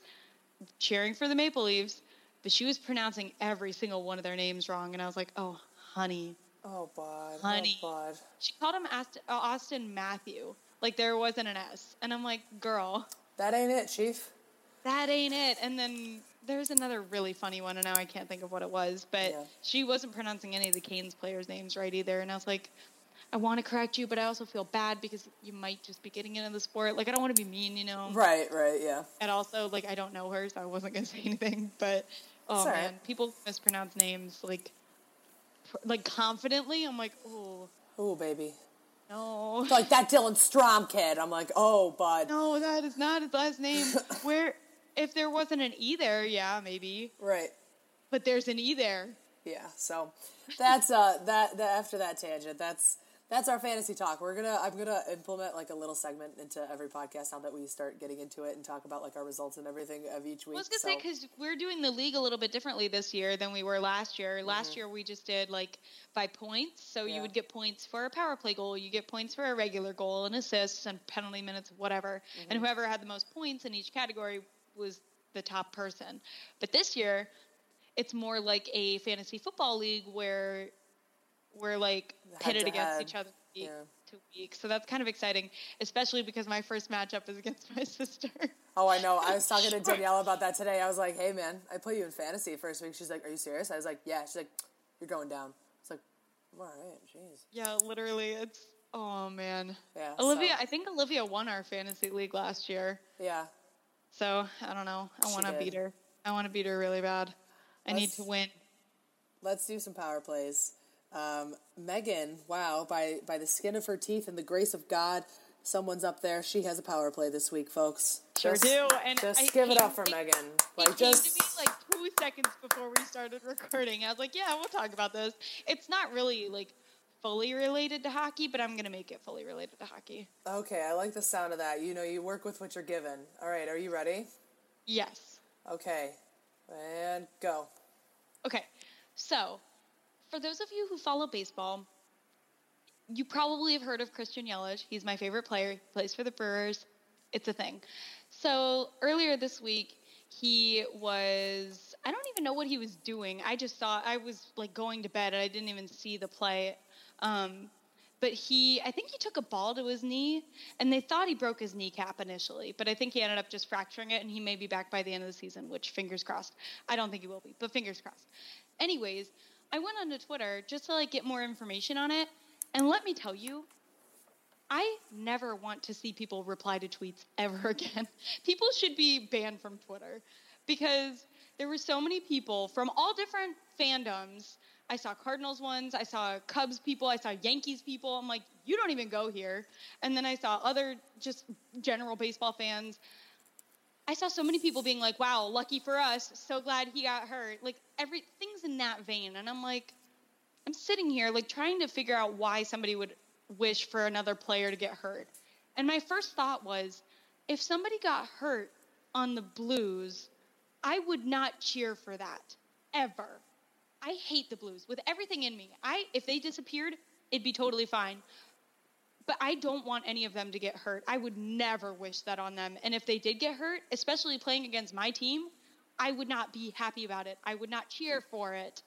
cheering for the Maple Leafs, but she was pronouncing every single one of their names wrong, and I was like, oh, honey. Oh, bud. Honey. Oh, bud. She called him Austin, uh, Austin Matthew. Like there wasn't an S. And I'm like, girl, That ain't it, Chief. that ain't it. And then there's another really funny one, and now I can't think of what it was. But Yeah. she wasn't pronouncing any of the Canes players' names right either. And I was like, I want to correct you, but I also feel bad because you might just be getting into the sport. Like I don't want to be mean, you know. Right, right, yeah. And also, like I don't know her, so I wasn't gonna *laughs* say anything. But oh all man, people mispronounce names like, like confidently. I'm like, oh Oh, baby. no. it's *laughs* Like that Dylan Strom kid. I'm like, oh, bud. No, that is not his last name. *laughs* Where, if there wasn't an E there, yeah, maybe. Right. But there's an E there. Yeah. So that's uh that, that after that tangent, that's that's our fantasy talk. We're gonna I'm gonna implement like a little segment into every podcast now that we start getting into it and talk about like our results and everything of each week. I was gonna so, say because we're doing the league a little bit differently this year than we were last year. Last year we just did like by points, so Mm-hmm. Yeah. you would get points for a power play goal, you get points for a regular goal, and assists and penalty minutes, whatever. And Mm-hmm. whoever had the most points in each category was the top person. But this year, it's more like a fantasy football league where we're like pitted against head. each other week Yeah. to week. So that's kind of exciting, especially because my first matchup is against my *laughs* sister. Oh, I know. I was talking to *laughs* Danielle about that today. I was like, "Hey, man, I put you in fantasy first week." She's like, "Are you serious?" I was like, "Yeah." She's like, "You're going down." It's like, "All right, jeez." Yeah, literally, it's oh man. Yeah, Olivia, so- I think Olivia won our fantasy league last year, Yeah. so I don't know. I want to beat her. I want to beat her really bad. I need Let's- to win. Let's do some power plays. Um, Megan, wow, by by the skin of her teeth and the grace of God, someone's up there. She has a power play this week, folks. Sure just, do, and just I give it up for it- Megan. It Like came to me like two seconds before we started *laughs* recording. I was like, "Yeah, we'll talk about this." It's not really like fully related to hockey, but I'm going to make it fully related to hockey. Okay, I like the sound of that. You know, you work with what you're given. All right, are you ready? Yes. Okay, and go. Okay, so for those of you who follow baseball, you probably have heard of Christian Yelich. He's my favorite player. He plays for the Brewers. It's a thing. So earlier this week, he was I don't even know what he was doing. I just saw I was like going to bed and I didn't even see the play. Um, but he I think he took a ball to his knee and they thought he broke his kneecap initially, but I think he ended up just fracturing it and he may be back by the end of the season, which fingers crossed. I don't think he will be, but fingers crossed. Anyways, I went onto Twitter just to like get more information on it, and let me tell you, I never want to see people reply to tweets ever *laughs* again. People should be banned from Twitter because there were so many people from all different fandoms. I saw Cardinals ones, I saw Cubs people, I saw Yankees people. I'm like, you don't even go here. And then I saw other just general baseball fans. I saw so many people being like, wow, lucky for us, so glad he got hurt. Like everything's in that vein. And I'm like, I'm sitting here like trying to figure out why somebody would wish for another player to get hurt. And my first thought was if somebody got hurt on the Blues, I would not cheer for that ever. I hate the Blues with everything in me. I if they disappeared, it'd be totally fine. But I don't want any of them to get hurt. I would never wish that on them. And if they did get hurt, especially playing against my team, I would not be happy about it. I would not cheer for it.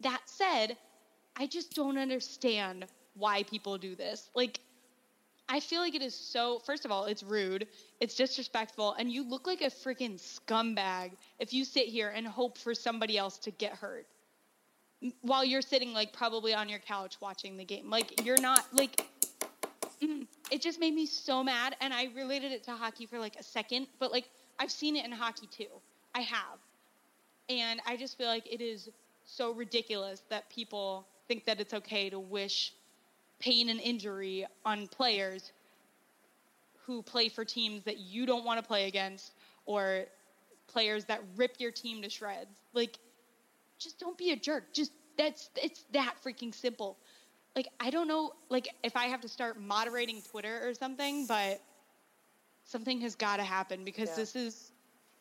That said, I just don't understand why people do this. Like, I feel like it is so, first of all, it's rude, it's disrespectful, and you look like a freaking scumbag if you sit here and hope for somebody else to get hurt while you're sitting, like, probably on your couch watching the game. Like, you're not, like, mm, it just made me so mad, and I related it to hockey for like a second, but like, I've seen it in hockey too. I have. And I just feel like it is so ridiculous that people think that it's okay to wish pain and injury on players who play for teams that you don't want to play against or players that rip your team to shreds. Like just don't be a jerk. Just that's it's that freaking simple. Like I don't know like if I have to start moderating Twitter or something, but something has got to happen because yeah. this is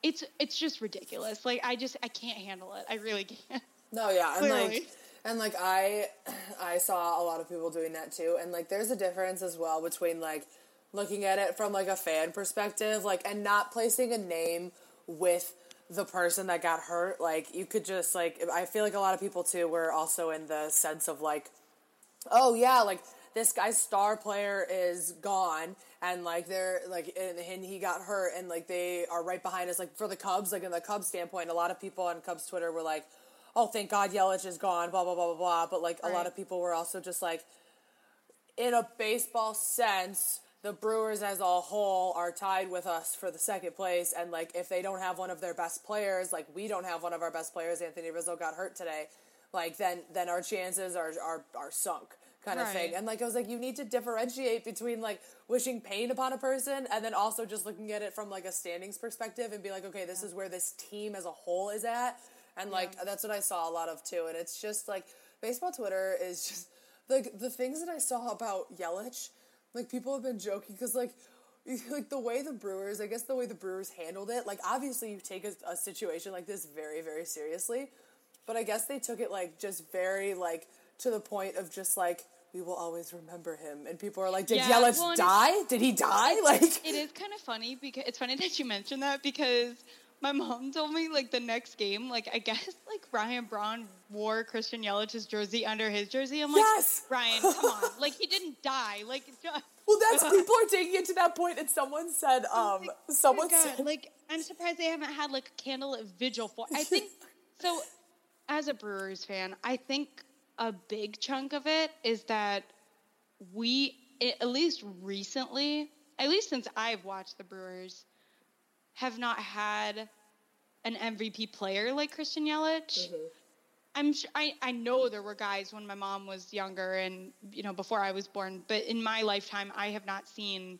it's it's just ridiculous. Like I just I can't handle it. I really can't. No, yeah, and Clearly. like and like I I saw a lot of people doing that too and like there's a difference as well between like looking at it from like a fan perspective like and not placing a name with the person that got hurt like you could just like I feel like a lot of people too were also in the sense of like oh yeah like this guy's star player is gone and like they're like and, and, he got hurt and like they are right behind us like for the Cubs like in the Cubs standpoint a lot of people on Cubs Twitter were like oh, thank God Yelich is gone, blah, blah, blah, blah, blah. But like right. a lot of people were also just like, in a baseball sense, the Brewers as a whole are tied with us for the second place. And like, if they don't have one of their best players, like we don't have one of our best players, Anthony Rizzo got hurt today, like then, then our chances are, are, are sunk kind of thing. And like, I was like, you need to differentiate between like wishing pain upon a person and then also just looking at it from like a standings perspective and be like, okay, this yeah. is where this team as a whole is at and like yeah. that's what I saw a lot of too. And it's just like baseball Twitter is just like the things that I saw about Yelich. Like people have been joking because like *laughs* like the way the Brewers, I guess the way the Brewers handled it. Like obviously you take a, a situation like this very very seriously, but I guess they took it like just very like to the point of just like we will always remember him. And people are like, did yeah, Yelich well, die? Did he die? *laughs* Like, it is kind of funny because it's funny *laughs* that you mentioned that because my mom told me like the next game, like I guess *laughs* like Ryan Braun wore Christian Yelich's jersey under his jersey. I'm like, yes! Ryan, come on, *laughs* like he didn't die, like. Well, that's *laughs* people are taking it to that point, and someone said, um, like, someone God, said, like, I'm surprised they haven't had like a candlelit vigil for. I think so. As a Brewers fan, I think a big chunk of it is that we, at least recently, at least since I've watched the Brewers have not had an MVP player like Christian Yelich. Mm-hmm. I'm sure, I, I know there were guys when my mom was younger and you know before I was born, but in my lifetime I have not seen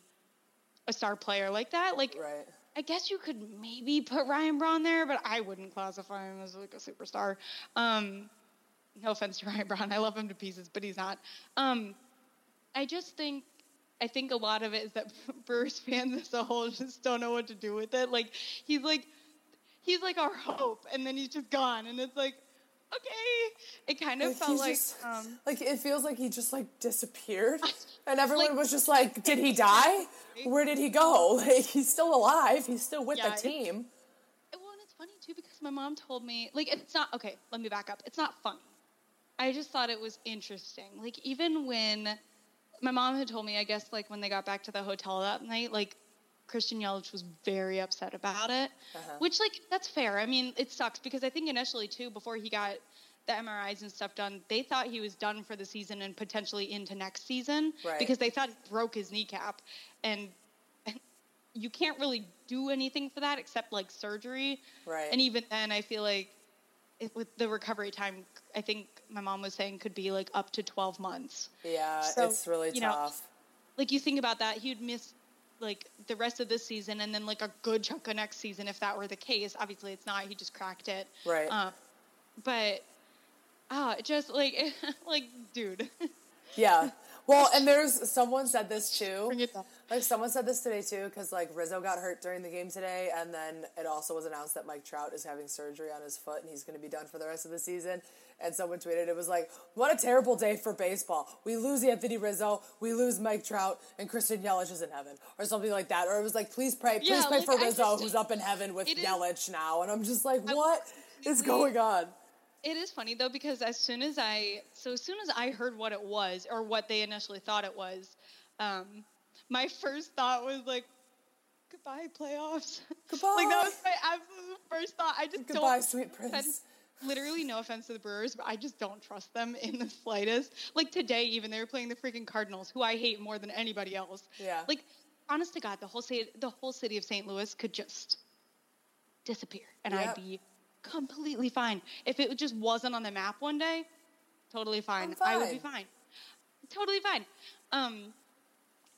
a star player like that. Like right. I guess you could maybe put Ryan Braun there, but I wouldn't classify him as like a superstar. Um, no offense to *laughs* Ryan Braun, I love him to pieces, but he's not. Um, I just think I think a lot of it is that *laughs* Brewers fans as a whole just don't know what to do with it. Like he's like he's like our hope, and then he's just gone, and it's like okay. It kind of like felt like just, um, like it feels like he just like disappeared, *laughs* and everyone like, was just like, "Did he die? *laughs* Where did he go? Like he's still alive. He's still with yeah, the team." Well, and it's funny too because my mom told me like it's not okay. Let me back up. It's not funny. I just thought it was interesting. Like even when my mom had told me, I guess like when they got back to the hotel that night, like Christian Yelich was very upset about it, uh-huh. which like that's fair. I mean, it sucks because I think initially too, before he got the MRIs and stuff done, they thought he was done for the season and potentially into next season right. because they thought he broke his kneecap, and you can't really do anything for that except like surgery. Right. And even then, I feel like it, with the recovery time, I think my mom was saying could be like up to 12 months. Yeah, so, it's really tough. Know, like you think about that, he'd miss like the rest of this season and then like a good chunk of next season if that were the case. Obviously, it's not. He just cracked it. Right. Uh, but ah, uh, just like *laughs* like dude. *laughs* yeah. Well, and there's someone said this too. Like someone said this today too, because like Rizzo got hurt during the game today, and then it also was announced that Mike Trout is having surgery on his foot, and he's going to be done for the rest of the season. And someone tweeted, it was like, "What a terrible day for baseball. We lose Anthony Rizzo, we lose Mike Trout, and Christian Yelich is in heaven, or something like that." Or it was like, "Please pray, please yeah, pray like, for Rizzo, just, who's up in heaven with Yelich is, now." And I'm just like, "What is going on?" It is funny though because as soon as I so as soon as I heard what it was or what they initially thought it was, um, my first thought was like, "Goodbye playoffs." Goodbye. *laughs* like that was my absolute first thought. I just goodbye, don't. sweet prince. Literally, no offense to the Brewers, but I just don't trust them in the slightest. Like today, even they were playing the freaking Cardinals, who I hate more than anybody else. Yeah. Like, honest to God, the whole city, the whole city of St. Louis could just disappear, and yep. I'd be completely fine. If it just wasn't on the map one day, totally fine. fine. I would be fine. Totally fine. Um,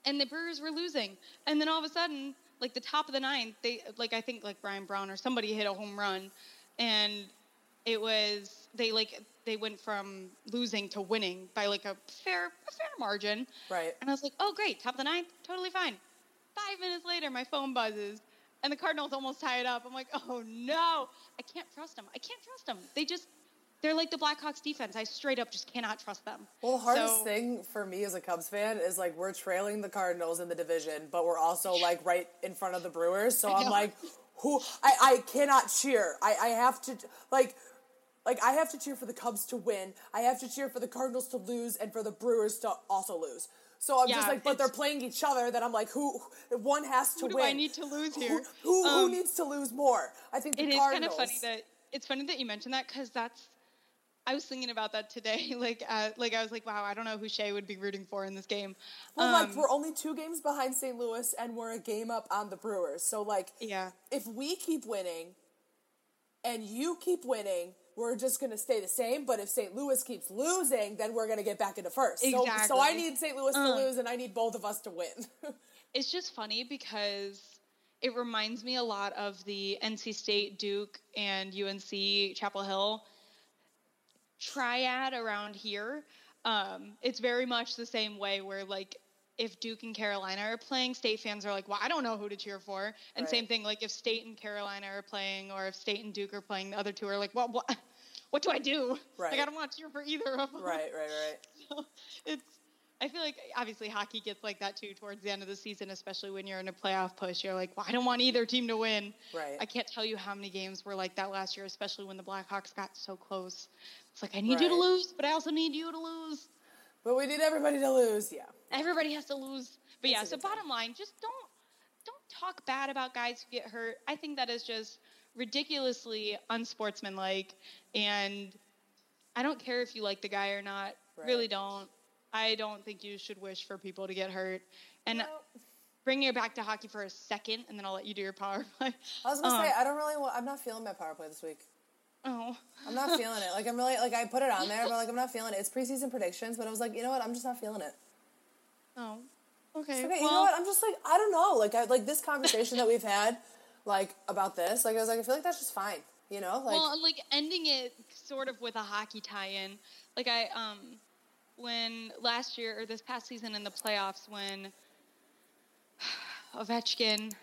and the Brewers were losing, and then all of a sudden, like the top of the ninth, they like I think like Ryan Braun or somebody hit a home run, and it was they like they went from losing to winning by like a fair a fair margin. Right. And I was like, oh great, top of the ninth, totally fine. Five minutes later, my phone buzzes and the Cardinals almost tie it up. I'm like, oh no, I can't trust them. I can't trust them. They just, they're like the Blackhawks defense. I straight up just cannot trust them. Well, the hardest so, thing for me as a Cubs fan is like we're trailing the Cardinals in the division, but we're also like right in front of the Brewers. So I'm like, who? I, I cannot cheer. I, I have to like. Like I have to cheer for the Cubs to win. I have to cheer for the Cardinals to lose and for the Brewers to also lose. So I'm yeah, just like, but they're playing each other. That I'm like, who? One has to who do win. I need to lose here? Who, who, um, who needs to lose more? I think the it Cardinals. is kind of funny that it's funny that you mentioned that because that's. I was thinking about that today. *laughs* Like, uh, like I was like, wow, I don't know who Shay would be rooting for in this game. Well, um, like we're only two games behind St. Louis, and we're a game up on the Brewers. So, like, yeah, if we keep winning, and you keep winning, we're just going to stay the same. But if St. Louis keeps losing, then we're going to get back into first. Exactly. So, so I need St. Louis uh. to lose, and I need both of us to win. *laughs* it's just funny because it reminds me a lot of the NC State, Duke, and UNC Chapel Hill triad around here. Um, it's very much the same way where like if Duke and Carolina are playing, state fans are like, well, I don't know who to cheer for. And right. same thing, like if State and Carolina are playing, or if State and Duke are playing, the other two are like, well, what, *laughs* what do I do? Right. Like, I don't want to cheer for either of them. Right, right, right. *laughs* So it's, I feel like obviously hockey gets like that too towards the end of the season, especially when you're in a playoff push. You're like, well, I don't want either team to win. Right. I can't tell you how many games were like that last year, especially when the Blackhawks got so close. It's like I need right. you to lose, but I also need you to lose. But we need everybody to lose, yeah. Everybody has to lose. But yeah, so bottom line, just don't don't talk bad about guys who get hurt. I think that is just ridiculously unsportsmanlike and I don't care if you like the guy or not. Right. Really don't. I don't think you should wish for people to get hurt. And bringing it back to hockey for a second, and then I'll let you do your power play. I was gonna um, say I don't really. Want, I'm not feeling my power play this week. Oh. I'm not feeling it. Like I'm really like I put it on there, but like I'm not feeling it. It's preseason predictions, but I was like, you know what? I'm just not feeling it. Oh. Okay. okay well, you know what? I'm just like I don't know. Like I like this conversation that we've had, like about this. Like I was like I feel like that's just fine. You know, like well, like ending it sort of with a hockey tie-in. Like I um, when last year or this past season in the playoffs when *sighs* Ovechkin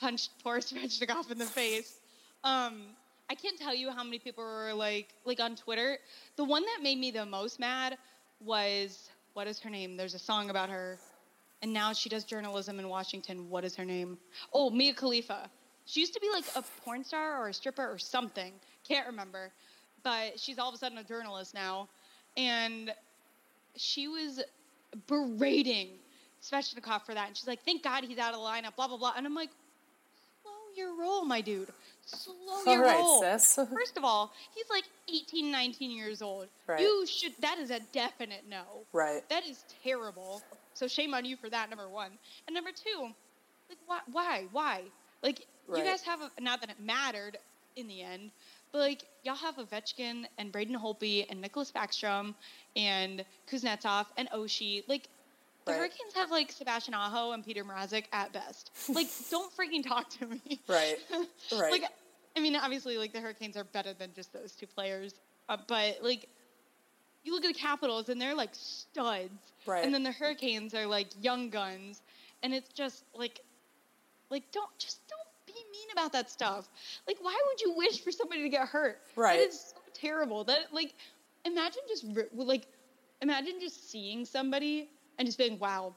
punched *laughs* poor Svechnikov in the face. Um, I can't tell you how many people were like, like on Twitter. The one that made me the most mad was what is her name? There's a song about her, and now she does journalism in Washington. What is her name? Oh, Mia Khalifa. She used to be like a porn star or a stripper or something. Can't remember, but she's all of a sudden a journalist now, and she was berating Svechnikov for that, and she's like, "Thank God he's out of the lineup." Blah blah blah, and I'm like, "Slow your roll, my dude." slow all your right, roll. Sis. *laughs* First of all, he's like 18, 19 years old. Right. You should. That is a definite no. Right. That is terrible. So shame on you for that. Number one, and number two, like why? Why? Why? Like right. you guys have a, not that it mattered in the end, but like y'all have Ovechkin and Braden Holtby and Nicklas Backstrom and Kuznetsov and Oshie. Like the right. Hurricanes have like Sebastian Aho and Petr Mrazek at best. Like, *laughs* don't freaking talk to me. Right. *laughs* Right. like, I mean, obviously, like the Hurricanes are better than just those two players, uh, but like, you look at the Capitals and they're like studs, right? And then the Hurricanes are like young guns, and it's just like, like don't just don't be mean about that stuff. Like, why would you wish for somebody to get hurt? Right. That is so terrible. That like, imagine just like, imagine just seeing somebody and just being, wow,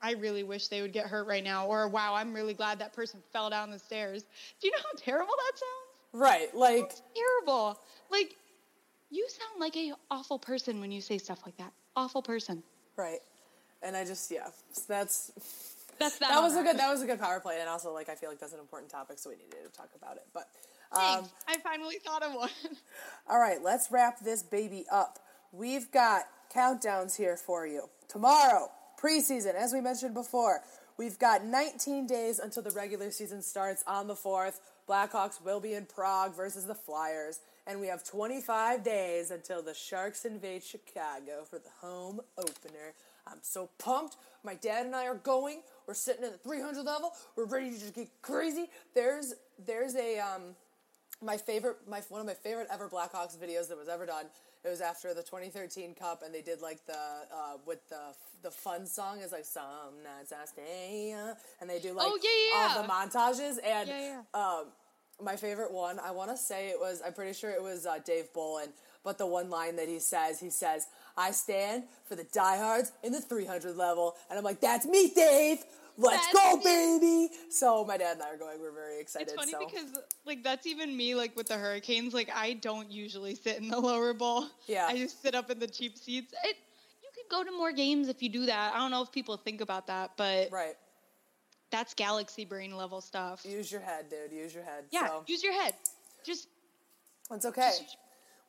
I really wish they would get hurt right now, or wow, I'm really glad that person fell down the stairs. Do you know how terrible that sounds? Right, like terrible. Like you sound like a awful person when you say stuff like that. Awful person. Right, and I just yeah, that's that's that. that was a good that was a good power play, and also like I feel like that's an important topic, so we needed to talk about it. But um, I finally thought of one. *laughs* all right, let's wrap this baby up. We've got countdowns here for you. Tomorrow, preseason, as we mentioned before, we've got 19 days until the regular season starts on the 4th. Blackhawks will be in Prague versus the Flyers. And we have 25 days until the Sharks invade Chicago for the home opener. I'm so pumped. My dad and I are going. We're sitting at the 300 level. We're ready to just get crazy. There's there's a um my favorite my one of my favorite ever Blackhawks videos that was ever done it was after the 2013 Cup, and they did like the uh, with the the fun song is like some nights I stay, and they do like oh, yeah, yeah. all the montages. And yeah, um, my favorite one, I want to say it was. I'm pretty sure it was uh, Dave Bolland. But the one line that he says, he says, "I stand for the diehards in the 300 level," and I'm like, "That's me, Dave." Let's that's go, baby! So my dad and I are going. We're very excited. It's funny so. because like that's even me. Like with the Hurricanes, like I don't usually sit in the lower bowl. Yeah, I just sit up in the cheap seats. It, you could go to more games if you do that. I don't know if people think about that, but right. That's galaxy brain level stuff. Use your head, dude. Use your head. Yeah, so. use your head. Just. It's okay. Just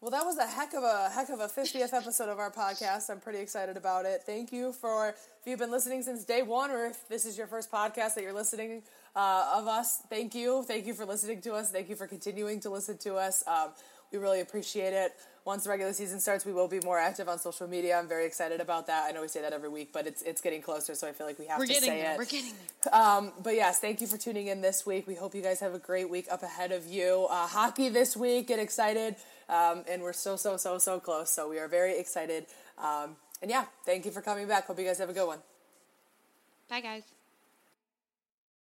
well, that was a heck of a heck of a 50th episode of our podcast. I'm pretty excited about it. Thank you for if you've been listening since day one, or if this is your first podcast that you're listening uh, of us. Thank you, thank you for listening to us. Thank you for continuing to listen to us. Um, we really appreciate it. Once the regular season starts, we will be more active on social media. I'm very excited about that. I know we say that every week, but it's it's getting closer, so I feel like we have We're to say there. it. We're getting there. Um, but yes, thank you for tuning in this week. We hope you guys have a great week up ahead of you. Uh, hockey this week. Get excited. Um, and we're so, so, so, so close. So we are very excited. Um, and yeah, thank you for coming back. Hope you guys have a good one. Bye, guys.